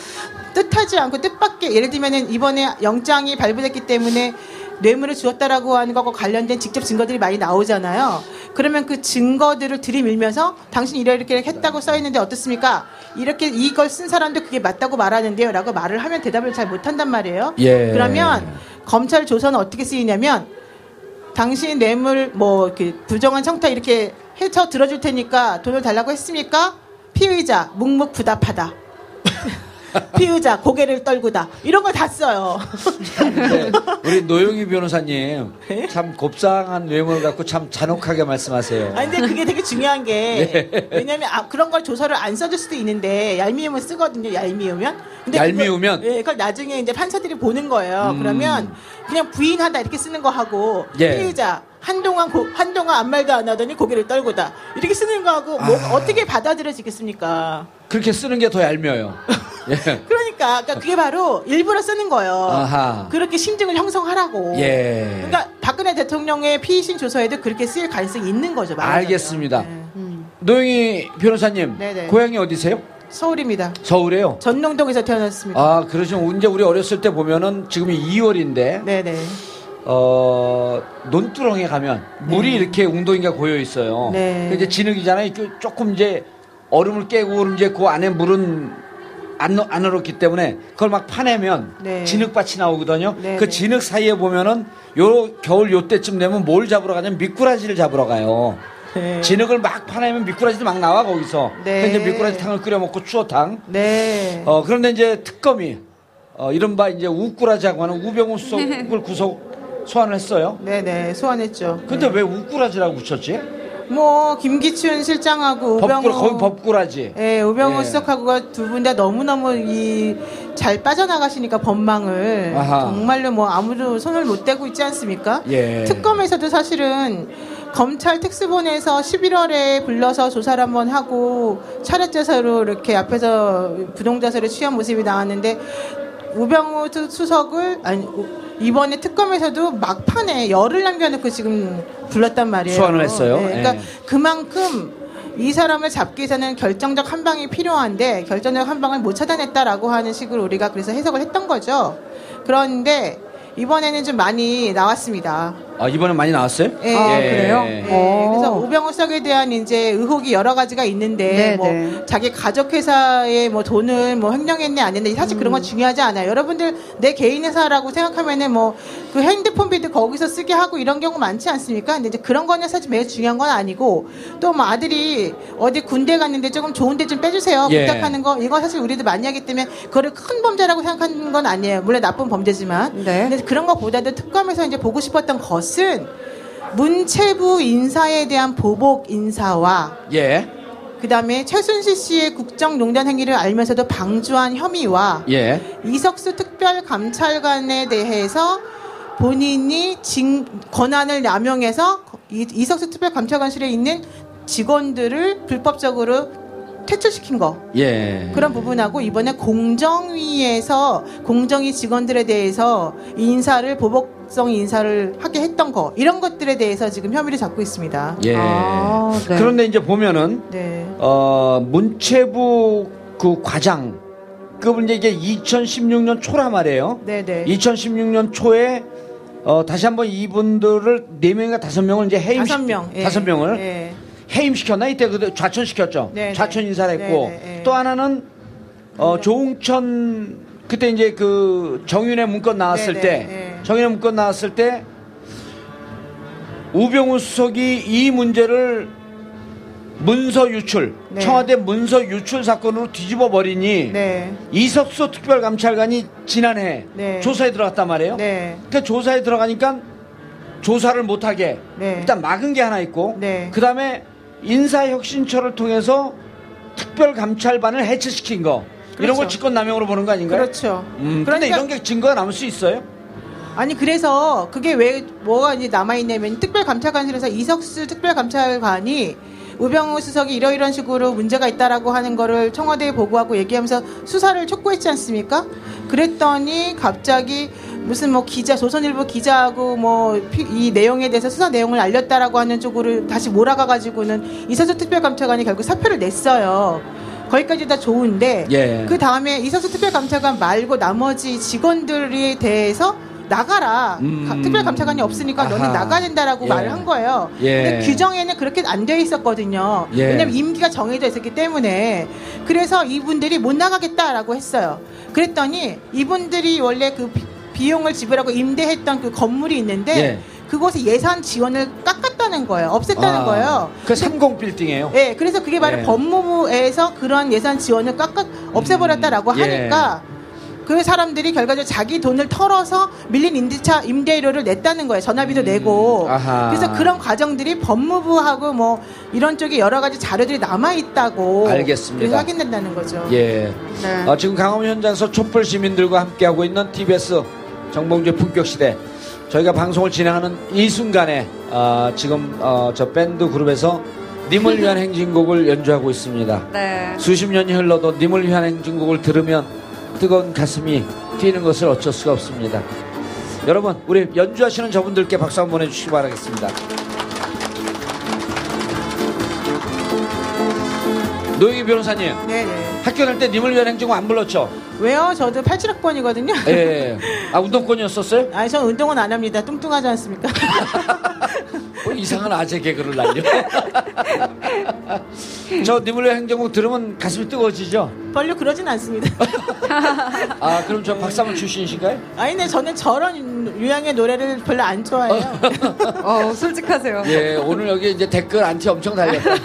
뜻하지 않고 뜻밖의 예를 들면은 이번에 영장이 발부됐기 때문에 뇌물을 주었다라고 하는 것과 관련된 직접 증거들이 많이 나오잖아요. 그러면 그 증거들을 들이밀면서 당신 이래 이렇게 했다고 써 있는데 어떻습니까? 이렇게 이걸 쓴 사람도 그게 맞다고 말하는데요. 라고 말을 하면 대답을 잘 못한단 말이에요. 예. 그러면 검찰 조서는 어떻게 쓰이냐면 당신 뇌물 뭐 이렇게 부정한 청탁 이렇게 해쳐 들어줄 테니까 돈을 달라고 했습니까? 피의자 묵묵부답하다. 피의자 고개를 떨구다. 이런 걸 다 써요. 네, 우리 노영희 변호사님 네? 참 곱상한 외모를 갖고 참 잔혹하게 말씀하세요. 아 근데 그게 되게 중요한 게 네. 왜냐면 아, 그런 걸 조서를 안 써줄 수도 있는데 얄미우면 쓰거든요. 얄미우면. 근데 얄미우면? 그걸, 예, 그걸 나중에 이제 판사들이 보는 거예요. 음. 그러면 그냥 부인하다 이렇게 쓰는 거 하고 예. 피의자 한동안 고, 한동안 아무 말도 안 하더니 고개를 떨고다 이렇게 쓰는 거하고 뭐 아. 어떻게 받아들여지겠습니까? 그렇게 쓰는 게 더 얄미워요. 예. 그러니까, 그러니까 그게 바로 일부러 쓰는 거예요. 아하. 그렇게 심증을 형성하라고. 예. 그러니까 박근혜 대통령의 피의신 조서에도 그렇게 쓰일 가능성이 있는 거죠. 말하자면. 알겠습니다. 네. 노영희 변호사님, 네네. 고향이 어디세요? 서울입니다. 서울에요. 전농동에서 태어났습니다. 아, 그러시면 이제 우리 어렸을 때 보면은 지금이 2월인데 네네. 어, 논두렁에 가면 물이 이렇게 웅덩이가 고여 있어요. 네. 그 이제 진흙이잖아요. 그 조금 이제 얼음을 깨고 이제 그 안에 물은 안, 넣- 안 얼었기 때문에 그걸 막 파내면 네. 진흙밭이 나오거든요. 네, 그 네. 진흙 사이에 보면은 요 겨울 요때쯤 되면 뭘 잡으러 가냐면 미꾸라지를 잡으러 가요. 네. 진흙을 막 파내면 미꾸라지도 막 나와 거기서. 네. 이제 미꾸라지 탕을 끓여 먹고 추어탕. 네. 어, 그런데 이제 특검이, 어, 이른바 이제 우꾸라지라고 하는 우병우 수석을 구속 소환을 했어요. 네네 소환했죠. 근데 왜 우꾸라지라고 붙였지? 뭐 김기춘 실장하고 우병우 거기 법꾸라지. 예, 우병우 예. 수석하고가 두 분 다 너무 너무 이 잘 빠져나가시니까 법망을 아하. 정말로 뭐 아무도 손을 못 대고 있지 않습니까? 예. 특검에서도 사실은 검찰 특수본에서 11월에 불러서 조사를 한번 하고 차례째서로 이렇게 앞에서 부동자설을 취한 모습이 나왔는데 우병우 수- 수석을 아니 우- 이번에 특검에서도 막판에 열을 남겨놓고 지금 불렀단 말이에요. 소환을 했어요. 네, 그러니까 예. 그만큼 이 사람을 잡기 위해서는 결정적 한 방이 필요한데 결정적 한 방을 못 찾아냈다라고 하는 식으로 우리가 그래서 해석을 했던 거죠. 그런데 이번에는 좀 많이 나왔습니다. 아, 이번에 많이 나왔어요? 예. 아, 그래요? 네, 어. 그래서 우병우 수석에 대한 이제 의혹이 여러 가지가 있는데 네, 뭐 네. 자기 가족 회사에 뭐 돈을 뭐 횡령했네 안 했네 사실 음. 그런 건 중요하지 않아요. 여러분들 내 개인 회사라고 생각하면은 뭐 그 핸드폰 비도 거기서 쓰게 하고 이런 경우 많지 않습니까? 근데 이제 그런 거는 사실 매우 중요한 건 아니고 또 뭐 아들이 어디 군대 갔는데 조금 좋은 데 좀 빼주세요 예. 부탁하는 거 이거 사실 우리도 많이 하기 때문에 그거를 큰 범죄라고 생각하는 건 아니에요. 물론 나쁜 범죄지만 네. 근데 그런 것보다도 특검에서 이제 보고 싶었던 것은 문체부 인사에 대한 보복 인사와 예. 그다음에 최순실 씨의 국정농단 행위를 알면서도 방조한 혐의와 예. 이석수 특별감찰관에 대해서 본인이 징, 권한을 남용해서 이, 이석수 특별감찰관실에 있는 직원들을 불법적으로 퇴출시킨 거. 예. 그런 부분하고 이번에 공정위에서 공정위 직원들에 대해서 인사를 보복 성 인사를 하게 했던 거 이런 것들에 대해서 지금 혐의를 잡고 있습니다. 예. 아, 네. 그런데 이제 보면은 네. 어, 문체부 그 과장 그분 이제 이게 2016년 초라 말이에요. 네네. 2016년 초에 어, 다시 한번 이분들을 네 명인가 다섯 명을 이제 해임 다섯 명. 예. 다섯 명을 예. 해임시켰나 이때 그 좌천 시켰죠. 네, 좌천 네. 인사를 했고 네, 네, 네. 또 하나는 어, 조홍천 그때 이제 그 정윤의 문건 나왔을 네, 때 네, 네. 정윤의 문건 나왔을 때 우병우 수석이 이 문제를 문서 유출 네. 청와대 문서 유출 사건으로 뒤집어 버리니 네. 이석수 특별감찰관이 지난해 네. 조사에 들어갔단 말이에요. 네. 그러니까 조사에 들어가니까 조사를 못하게 네. 일단 막은 게 하나 있고 네. 그 다음에 인사혁신처를 통해서 특별감찰반을 해체시킨 거 이런 그렇죠. 걸 직권남용으로 보는 거 아닌가요? 그렇죠. 음, 그러니까 그런데 이런 게 증거가 남을 수 있어요? 아니 그래서 그게 왜 뭐가 이제 남아 있냐면 특별감찰관실에서 이석수 특별감찰관이 우병우 수석이 이러이런 식으로 문제가 있다라고 하는 거를 청와대에 보고하고 얘기하면서 수사를 촉구했지 않습니까? 그랬더니 갑자기 무슨 뭐 기자 조선일보 기자하고 뭐 이 내용에 대해서 수사 내용을 알렸다라고 하는 쪽으로 다시 몰아가 가지고는 이석수 특별감찰관이 결국 사표를 냈어요. 거기까지 다 좋은데 예. 그 다음에 이석수 특별감찰관 말고 나머지 직원들에 대해서 나가라. 음. 가- 특별감찰관이 없으니까 너는 아하. 나가야 된다라고 예. 말을 한 거예요. 예. 근데 규정에는 그렇게 안 되어 있었거든요. 예. 왜냐면 임기가 정해져 있었기 때문에. 그래서 이분들이 못 나가겠다라고 했어요. 그랬더니 이분들이 원래 그 비- 비용을 지불하고 임대했던 그 건물이 있는데 예. 그곳에 예산 지원을 깎았다는 거예요. 없앴다는 아, 거예요. 그 30 빌딩이에요. 예, 그래서 그게 바로 예. 법무부에서 그런 예산 지원을 깎아 없애버렸다라고 예. 하니까 그 사람들이 결과적으로 자기 돈을 털어서 밀린 임대차 임대료를 냈다는 거예요. 전화비도 내고. 음, 아하. 그래서 그런 과정들이 법무부하고 뭐 이런 쪽에 여러 가지 자료들이 남아 있다고. 알겠습니다. 그래서 확인된다는 거죠. 예. 네. 어, 지금 강원 현장에서 촛불 시민들과 함께하고 있는 TBS 정봉주 품격 시대. 저희가 방송을 진행하는 이 순간에 어, 지금 어, 저 밴드 그룹에서 님을 위한 행진곡을 연주하고 있습니다. 네. 수십 년이 흘러도 님을 위한 행진곡을 들으면 뜨거운 가슴이 뛰는 것을 어쩔 수가 없습니다. 여러분, 우리 연주하시는 저분들께 박수 한번 보내주시기 바라겠습니다. 노영희 변호사님, 네네. 학교 다닐 때 님을 위한 행진곡 안 불렀죠? 왜요? 저도 87학번이거든요. 예. 아 운동권이었었어요? 아니, 전 운동은 안 합니다. 뚱뚱하지 않습니까? 뭐 이상한 아재 개그를 날려. 저 님을 위한 행진곡 들으면 가슴이 뜨거워지죠? 별로 그러진 않습니다. 아 그럼 저 박사모 출신이신가요? 아니, 네, 저는 저런 유형의 노래를 별로 안 좋아해요. 어, 솔직하세요. 예, 오늘 여기 이제 댓글 안티 엄청 달렸다.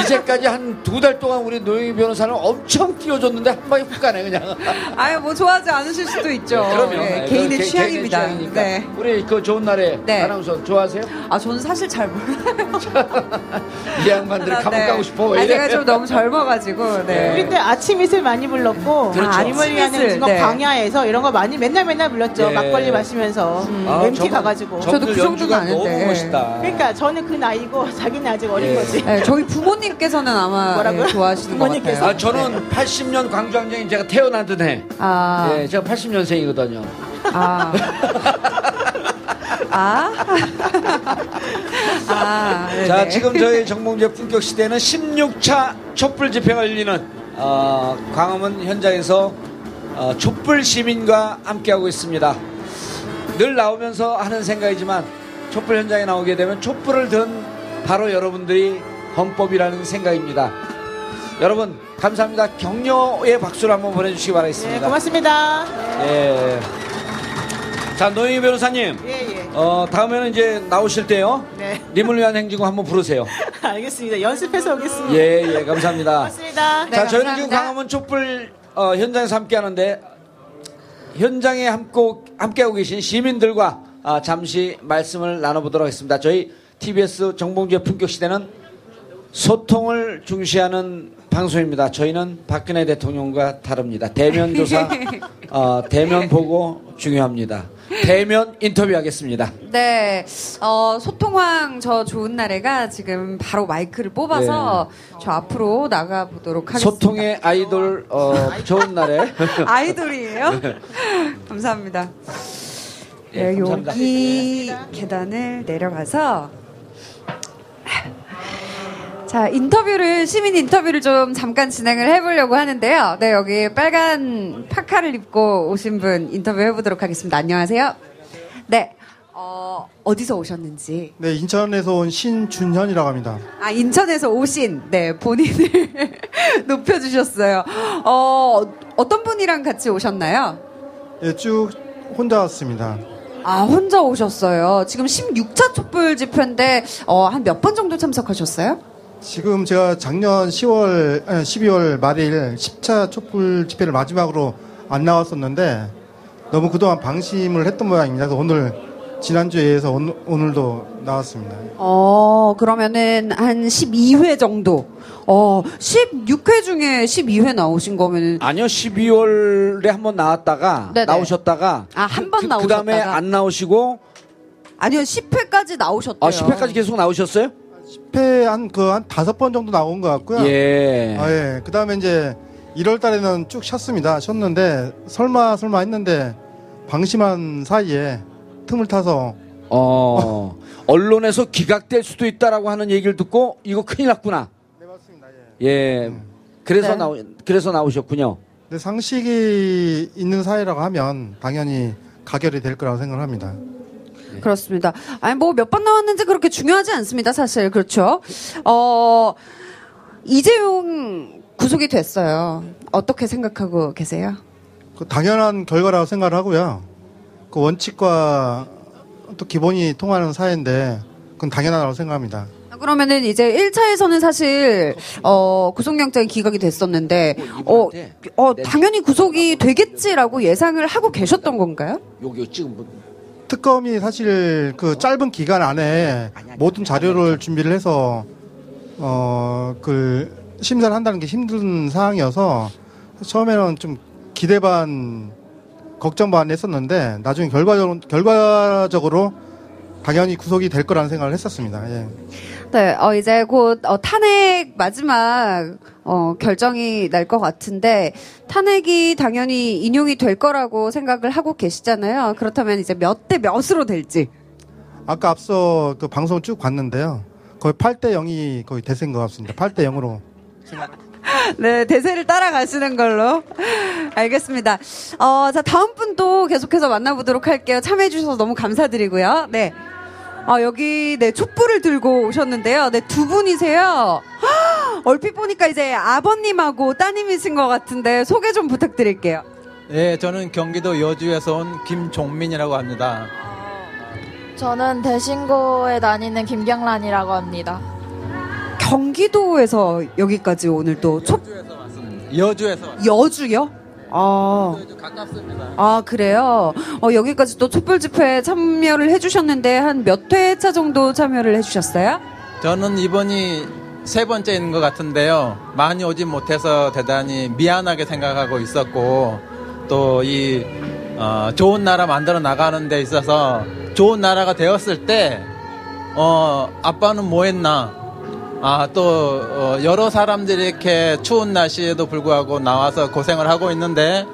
이제까지 한 두 달 동안 우리 노영희 변호사는 엄청 띄워줬는데 한 방에 훅 가네 그냥. 아유, 뭐 좋아하지 않으실 수도 있죠. 그러면 예, 예, 개인의 개- 취향입니다. 개인의 취향이니까. 네. 우리 그 좋은 날에 네. 아나운서 좋아하세요? 아, 저는 사실 잘 몰라요. 이 양반들이 감옥 네. 가고 싶어. 왜 아, 이래? 제가 좀 너무 젊어가지고, 네. 우리 때 아침 이슬 많이 불렀고, 그렇죠. 아니멀 위한 아침 이슬, 행진곡 네. 광야에서 이런 거 많이 맨날 맨날 불렀죠. 네. 막걸리 마시면서. 아, MT 저분- 가가지고. 저도 그 정도는 연주가 아는데. 너무 멋있다. 그러니까 저는 그 나이고 자기는 아직 어린 예. 거지. 네, 저희 부모님께서는 아마 뭐라고요? 예, 좋아하시는 것 부모님께서? 같아요. 아 저는 80년 광주항쟁이 제가 태어나던 해. 아, 예, 제가 80년생이거든요. 아. 아. 아. 네네. 자, 지금 저희 정봉재 품격 시대는 16차 촛불 집회가 열리는 어, 광화문 현장에서 어, 촛불 시민과 함께하고 있습니다. 늘 나오면서 하는 생각이지만 촛불 현장에 나오게 되면 촛불을 든 바로 여러분들이 헌법이라는 생각입니다. 여러분 감사합니다. 격려의 박수를 한번 보내주시기 예, 바라겠습니다. 고맙습니다. 예. 자 노영희 변호사님, 예, 예. 어, 다음에는 이제 나오실 때요. 네. 님을 위한 행진곡 한번 부르세요. 알겠습니다. 연습해서 오겠습니다. 예, 예, 감사합니다. 고맙습니다. 네, 자, 저희는. 지금 광화문 촛불 어, 현장에서 함께 하는데 현장에 함께, 함께 하고 계신 시민들과 아, 잠시 말씀을 나눠보도록 하겠습니다. 저희 TBS 정봉주의 품격시대는 소통을 중시하는 방송입니다. 저희는 박근혜 대통령과 다릅니다. 대면 조사, 어, 대면 보고 중요합니다. 대면 인터뷰하겠습니다. 네, 어, 소통왕 저 좋은 날에가 지금 바로 마이크를 뽑아서 저 앞으로 나가 보도록 하겠습니다. 네. 소통의 아이돌 어, 좋은 날에 아이돌이에요? 감사합니다. 예, 네, 감사합니다. 여기 계단을 내려가서 자 인터뷰를 시민 인터뷰를 좀 잠깐 진행을 해보려고 하는데요. 네 여기 빨간 파카를 입고 오신 분 인터뷰 해보도록 하겠습니다. 안녕하세요. 네 어, 어디서 오셨는지 네, 인천에서 온 신준현이라고 합니다. 아 인천에서 오신 네 본인을 높여주셨어요. 어 어떤 분이랑 같이 오셨나요? 예, 쭉 혼자 왔습니다. 아, 혼자 오셨어요. 지금 16차 촛불 집회인데, 어, 한 몇 번 정도 참석하셨어요? 지금 제가 작년 10월, 아니, 12월 말일 10차 촛불 집회를 마지막으로 안 나왔었는데 너무 그동안 방심을 했던 모양입니다. 그래서 오늘 지난주에 이어서 오늘, 오늘도 나왔습니다. 어, 그러면은 한 12회 정도. 어, 16회 중에 12회 나오신 거면은, 아니요, 12월에 한 번 나왔다가 네네. 나오셨다가 아, 한번 그, 다음에 나오셨다가. 안 나오시고 아니요, 10회까지 나오셨대요. 아, 10회까지 계속 나오셨어요? 10회 한, 그, 한 다섯 번 정도 나온 것 같고요. 예. 아, 예. 그 다음에 이제 1월 달에는 쭉 쉬었습니다. 쉬었는데 설마, 설마 했는데 방심한 사이에 틈을 타서 어. 언론에서 기각될 수도 있다라고 하는 얘기를 듣고 이거 큰일 났구나. 네, 맞습니다. 예. 그래서 네. 나오 그래서 나오셨군요. 근데 상식이 있는 사회라고 하면 당연히 가결이 될 거라고 생각을 합니다. 그렇습니다. 아니, 뭐 몇 번 나왔는지 그렇게 중요하지 않습니다, 사실. 그렇죠. 어, 이재용 구속이 됐어요. 어떻게 생각하고 계세요? 그 당연한 결과라고 생각을 하고요. 그 원칙과 또 기본이 통하는 사회인데 그건 당연하다고 생각합니다. 그러면은 이제 1차에서는 사실 어 구속영장이 기각이 됐었는데 어, 이분한테 어 당연히 구속이 되겠지라고 예상을 하고 계셨던 건가요? 여기 지금 뭐 특검이 사실 그 짧은 기간 안에 모든 자료를 준비를 해서 어 그 심사를 한다는 게 힘든 상황이어서 처음에는 좀 기대 반 걱정 반 했었는데 나중에 결과적으로 결과적으로 당연히 구속이 될 거라는 생각을 했었습니다. 예. 네, 어 이제 곧 어, 탄핵 마지막 어 결정이 날 것 같은데 탄핵이 당연히 인용이 될 거라고 생각을 하고 계시잖아요. 그렇다면 이제 몇 대 몇으로 될지. 아까 앞서 그 방송 쭉 봤는데요. 거의 8대 0이 거의 대세인 것 같습니다. 8대 0으로. 네, 대세를 따라가시는 걸로. 알겠습니다. 어, 자, 다음 분도 계속해서 만나보도록 할게요. 참여해주셔서 너무 감사드리고요. 네. 아, 여기, 네, 촛불을 들고 오셨는데요. 네, 두 분이세요. 헉, 얼핏 보니까 이제 아버님하고 따님이신 것 같은데 소개 좀 부탁드릴게요. 네, 저는 경기도 여주에서 온 김종민이라고 합니다. 저는 대신고에 다니는 김경란이라고 합니다. 경기도에서 여기까지 오늘 또 촛, 여주에서 왔습니다. 여주에서 왔습니다. 여주요? 아. 아, 그래요? 어, 여기까지 또 촛불 집회에 참여를 해주셨는데, 한 몇 회차 정도 참여를 해주셨어요? 저는 이번이 세 번째인 것 같은데요. 많이 오지 못해서 대단히 미안하게 생각하고 있었고, 또 이, 어, 좋은 나라 만들어 나가는 데 있어서 좋은 나라가 되었을 때, 어, 아빠는 뭐 했나? 아, 또, 어, 여러 사람들이 이렇게 추운 날씨에도 불구하고 나와서 고생을 하고 있는데,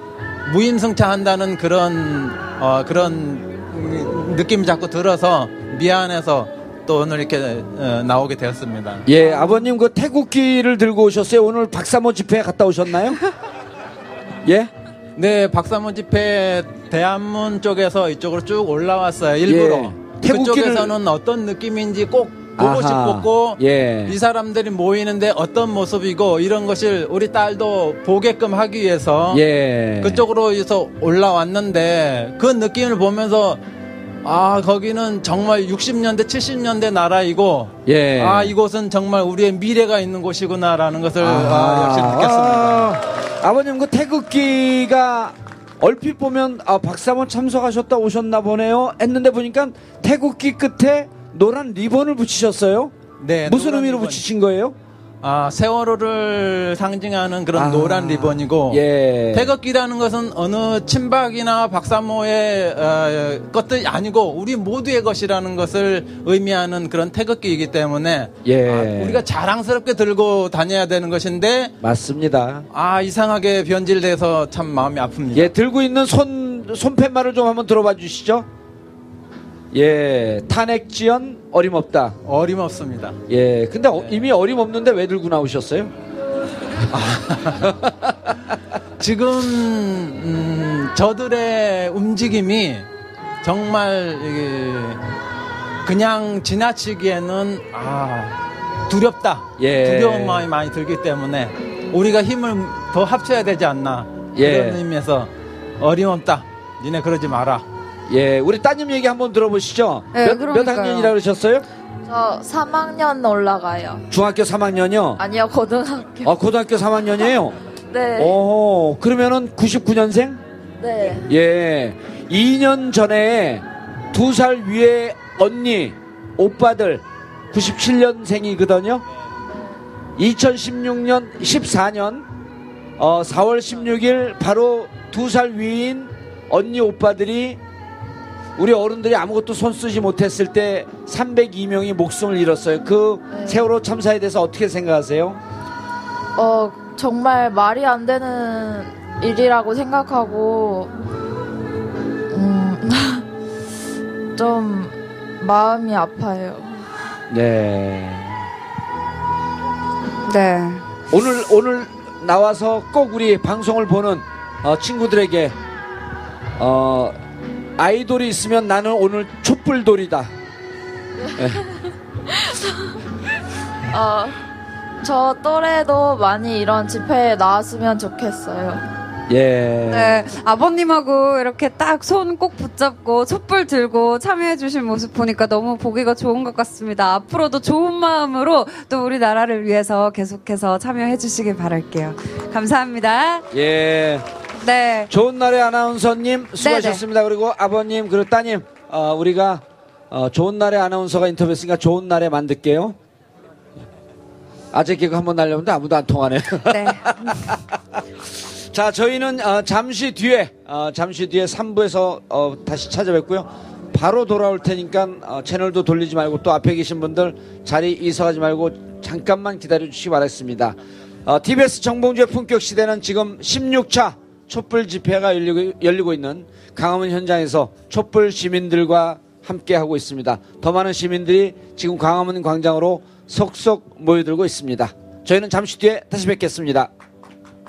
무임승차한다는 그런, 어, 그런 느낌이 자꾸 들어서 미안해서 또 오늘 이렇게 어, 나오게 되었습니다. 예, 아버님 그 태국기를 들고 오셨어요. 오늘 박사모 집회 갔다 오셨나요? 예? 네, 박사모 집회 대한문 쪽에서 이쪽으로 쭉 올라왔어요. 일부러. 예. 태국기를- 그쪽에서는 어떤 느낌인지 꼭 보고 아하. 싶었고 예. 이 사람들이 모이는데 어떤 모습이고 이런 것을 우리 딸도 보게끔 하기 위해서 예. 그쪽으로 해서 올라왔는데 그 느낌을 보면서 아 거기는 정말 60년대 70년대 나라이고 예. 아 이곳은 정말 우리의 미래가 있는 곳이구나라는 것을 아, 역시 느꼈습니다. 아, 아버님 그 태극기가 얼핏 보면 아, 박사모 참석하셨다 오셨나 보네요. 했는데 보니까 태극기 끝에 노란 리본을 붙이셨어요. 네, 무슨 의미로 리본. 붙이신 거예요? 아 세월호를 상징하는 그런 아, 노란 리본이고 예. 태극기라는 것은 어느 친박이나 박사모의 어, 것들이 아니고 우리 모두의 것이라는 것을 의미하는 그런 태극기이기 때문에 예. 아, 우리가 자랑스럽게 들고 다녀야 되는 것인데 맞습니다. 아 이상하게 변질돼서 참 마음이 아픕니다. 예, 들고 있는 손 손팻말을 좀 한번 들어봐 주시죠. 예, 탄핵 지연 어림없다. 어림없습니다. 예, 근데 어- 이미 어림없는데 왜 들고 나오셨어요? 지금 음, 저들의 움직임이 정말 그냥 지나치기에는 아 두렵다. 예. 두려운 마음이 많이 들기 때문에 우리가 힘을 더 합쳐야 되지 않나 예. 그런 의미에서 어림없다. 니네 그러지 마라. 예, 우리 따님 얘기 한번 들어보시죠. 네, 몇, 몇 그러니까요. 학년이라 그러셨어요? 저 3학년 올라가요. 중학교 3학년이요? 아니요, 고등학교. 아, 고등학교 3학년이에요? 네. 오, 그러면은 99년생? 네. 예. 2년 전에 두 살 위에 언니, 오빠들 97년생이거든요. 2016년, 14년, 어, 4월 16일 바로 두 살 위인 언니, 오빠들이 우리 어른들이 아무것도 손 쓰지 못했을 때 302명이 목숨을 잃었어요. 그 네. 세월호 참사에 대해서 어떻게 생각하세요? 어, 정말 말이 안 되는 일이라고 생각하고, 음, 좀 마음이 아파요. 네. 네. 오늘 오늘 나와서 꼭 우리 방송을 보는 어, 친구들에게 어, 아이돌이 있으면 나는 오늘 촛불돌이다. 어, 저 또래도 많이 이런 집회에 나왔으면 좋겠어요. 예. 네, 아버님하고 이렇게 딱 손 꼭 붙잡고 촛불 들고 참여해주신 모습 보니까 너무 보기가 좋은 것 같습니다. 앞으로도 좋은 마음으로 또 우리나라를 위해서 계속해서 참여해주시길 바랄게요. 감사합니다. 예. 네. 좋은 날의 아나운서님 수고하셨습니다. 그리고 아버님 그리고 따님 어, 우리가 어, 좋은 날의 아나운서가 인터뷰했으니까 좋은 날에 만들게요. 아재 개그 한번 날려는데 아무도 안 통하네. 네. 자, 저희는 어, 잠시 뒤에 어, 잠시 뒤에 3부에서 어, 다시 찾아뵙고요. 바로 돌아올 테니까 어, 채널도 돌리지 말고 또 앞에 계신 분들 자리 이사하지 말고 잠깐만 기다려 주시기 바랍니다. 어, TBS 정봉주의 품격 시대는 지금 16차 촛불 집회가 열리고, 열리고 있는 강화문 현장에서 촛불 시민들과 함께 하고 있습니다. 더 많은 시민들이 지금 강화문 광장으로 속속 모여들고 있습니다. 저희는 잠시 뒤에 다시 뵙겠습니다.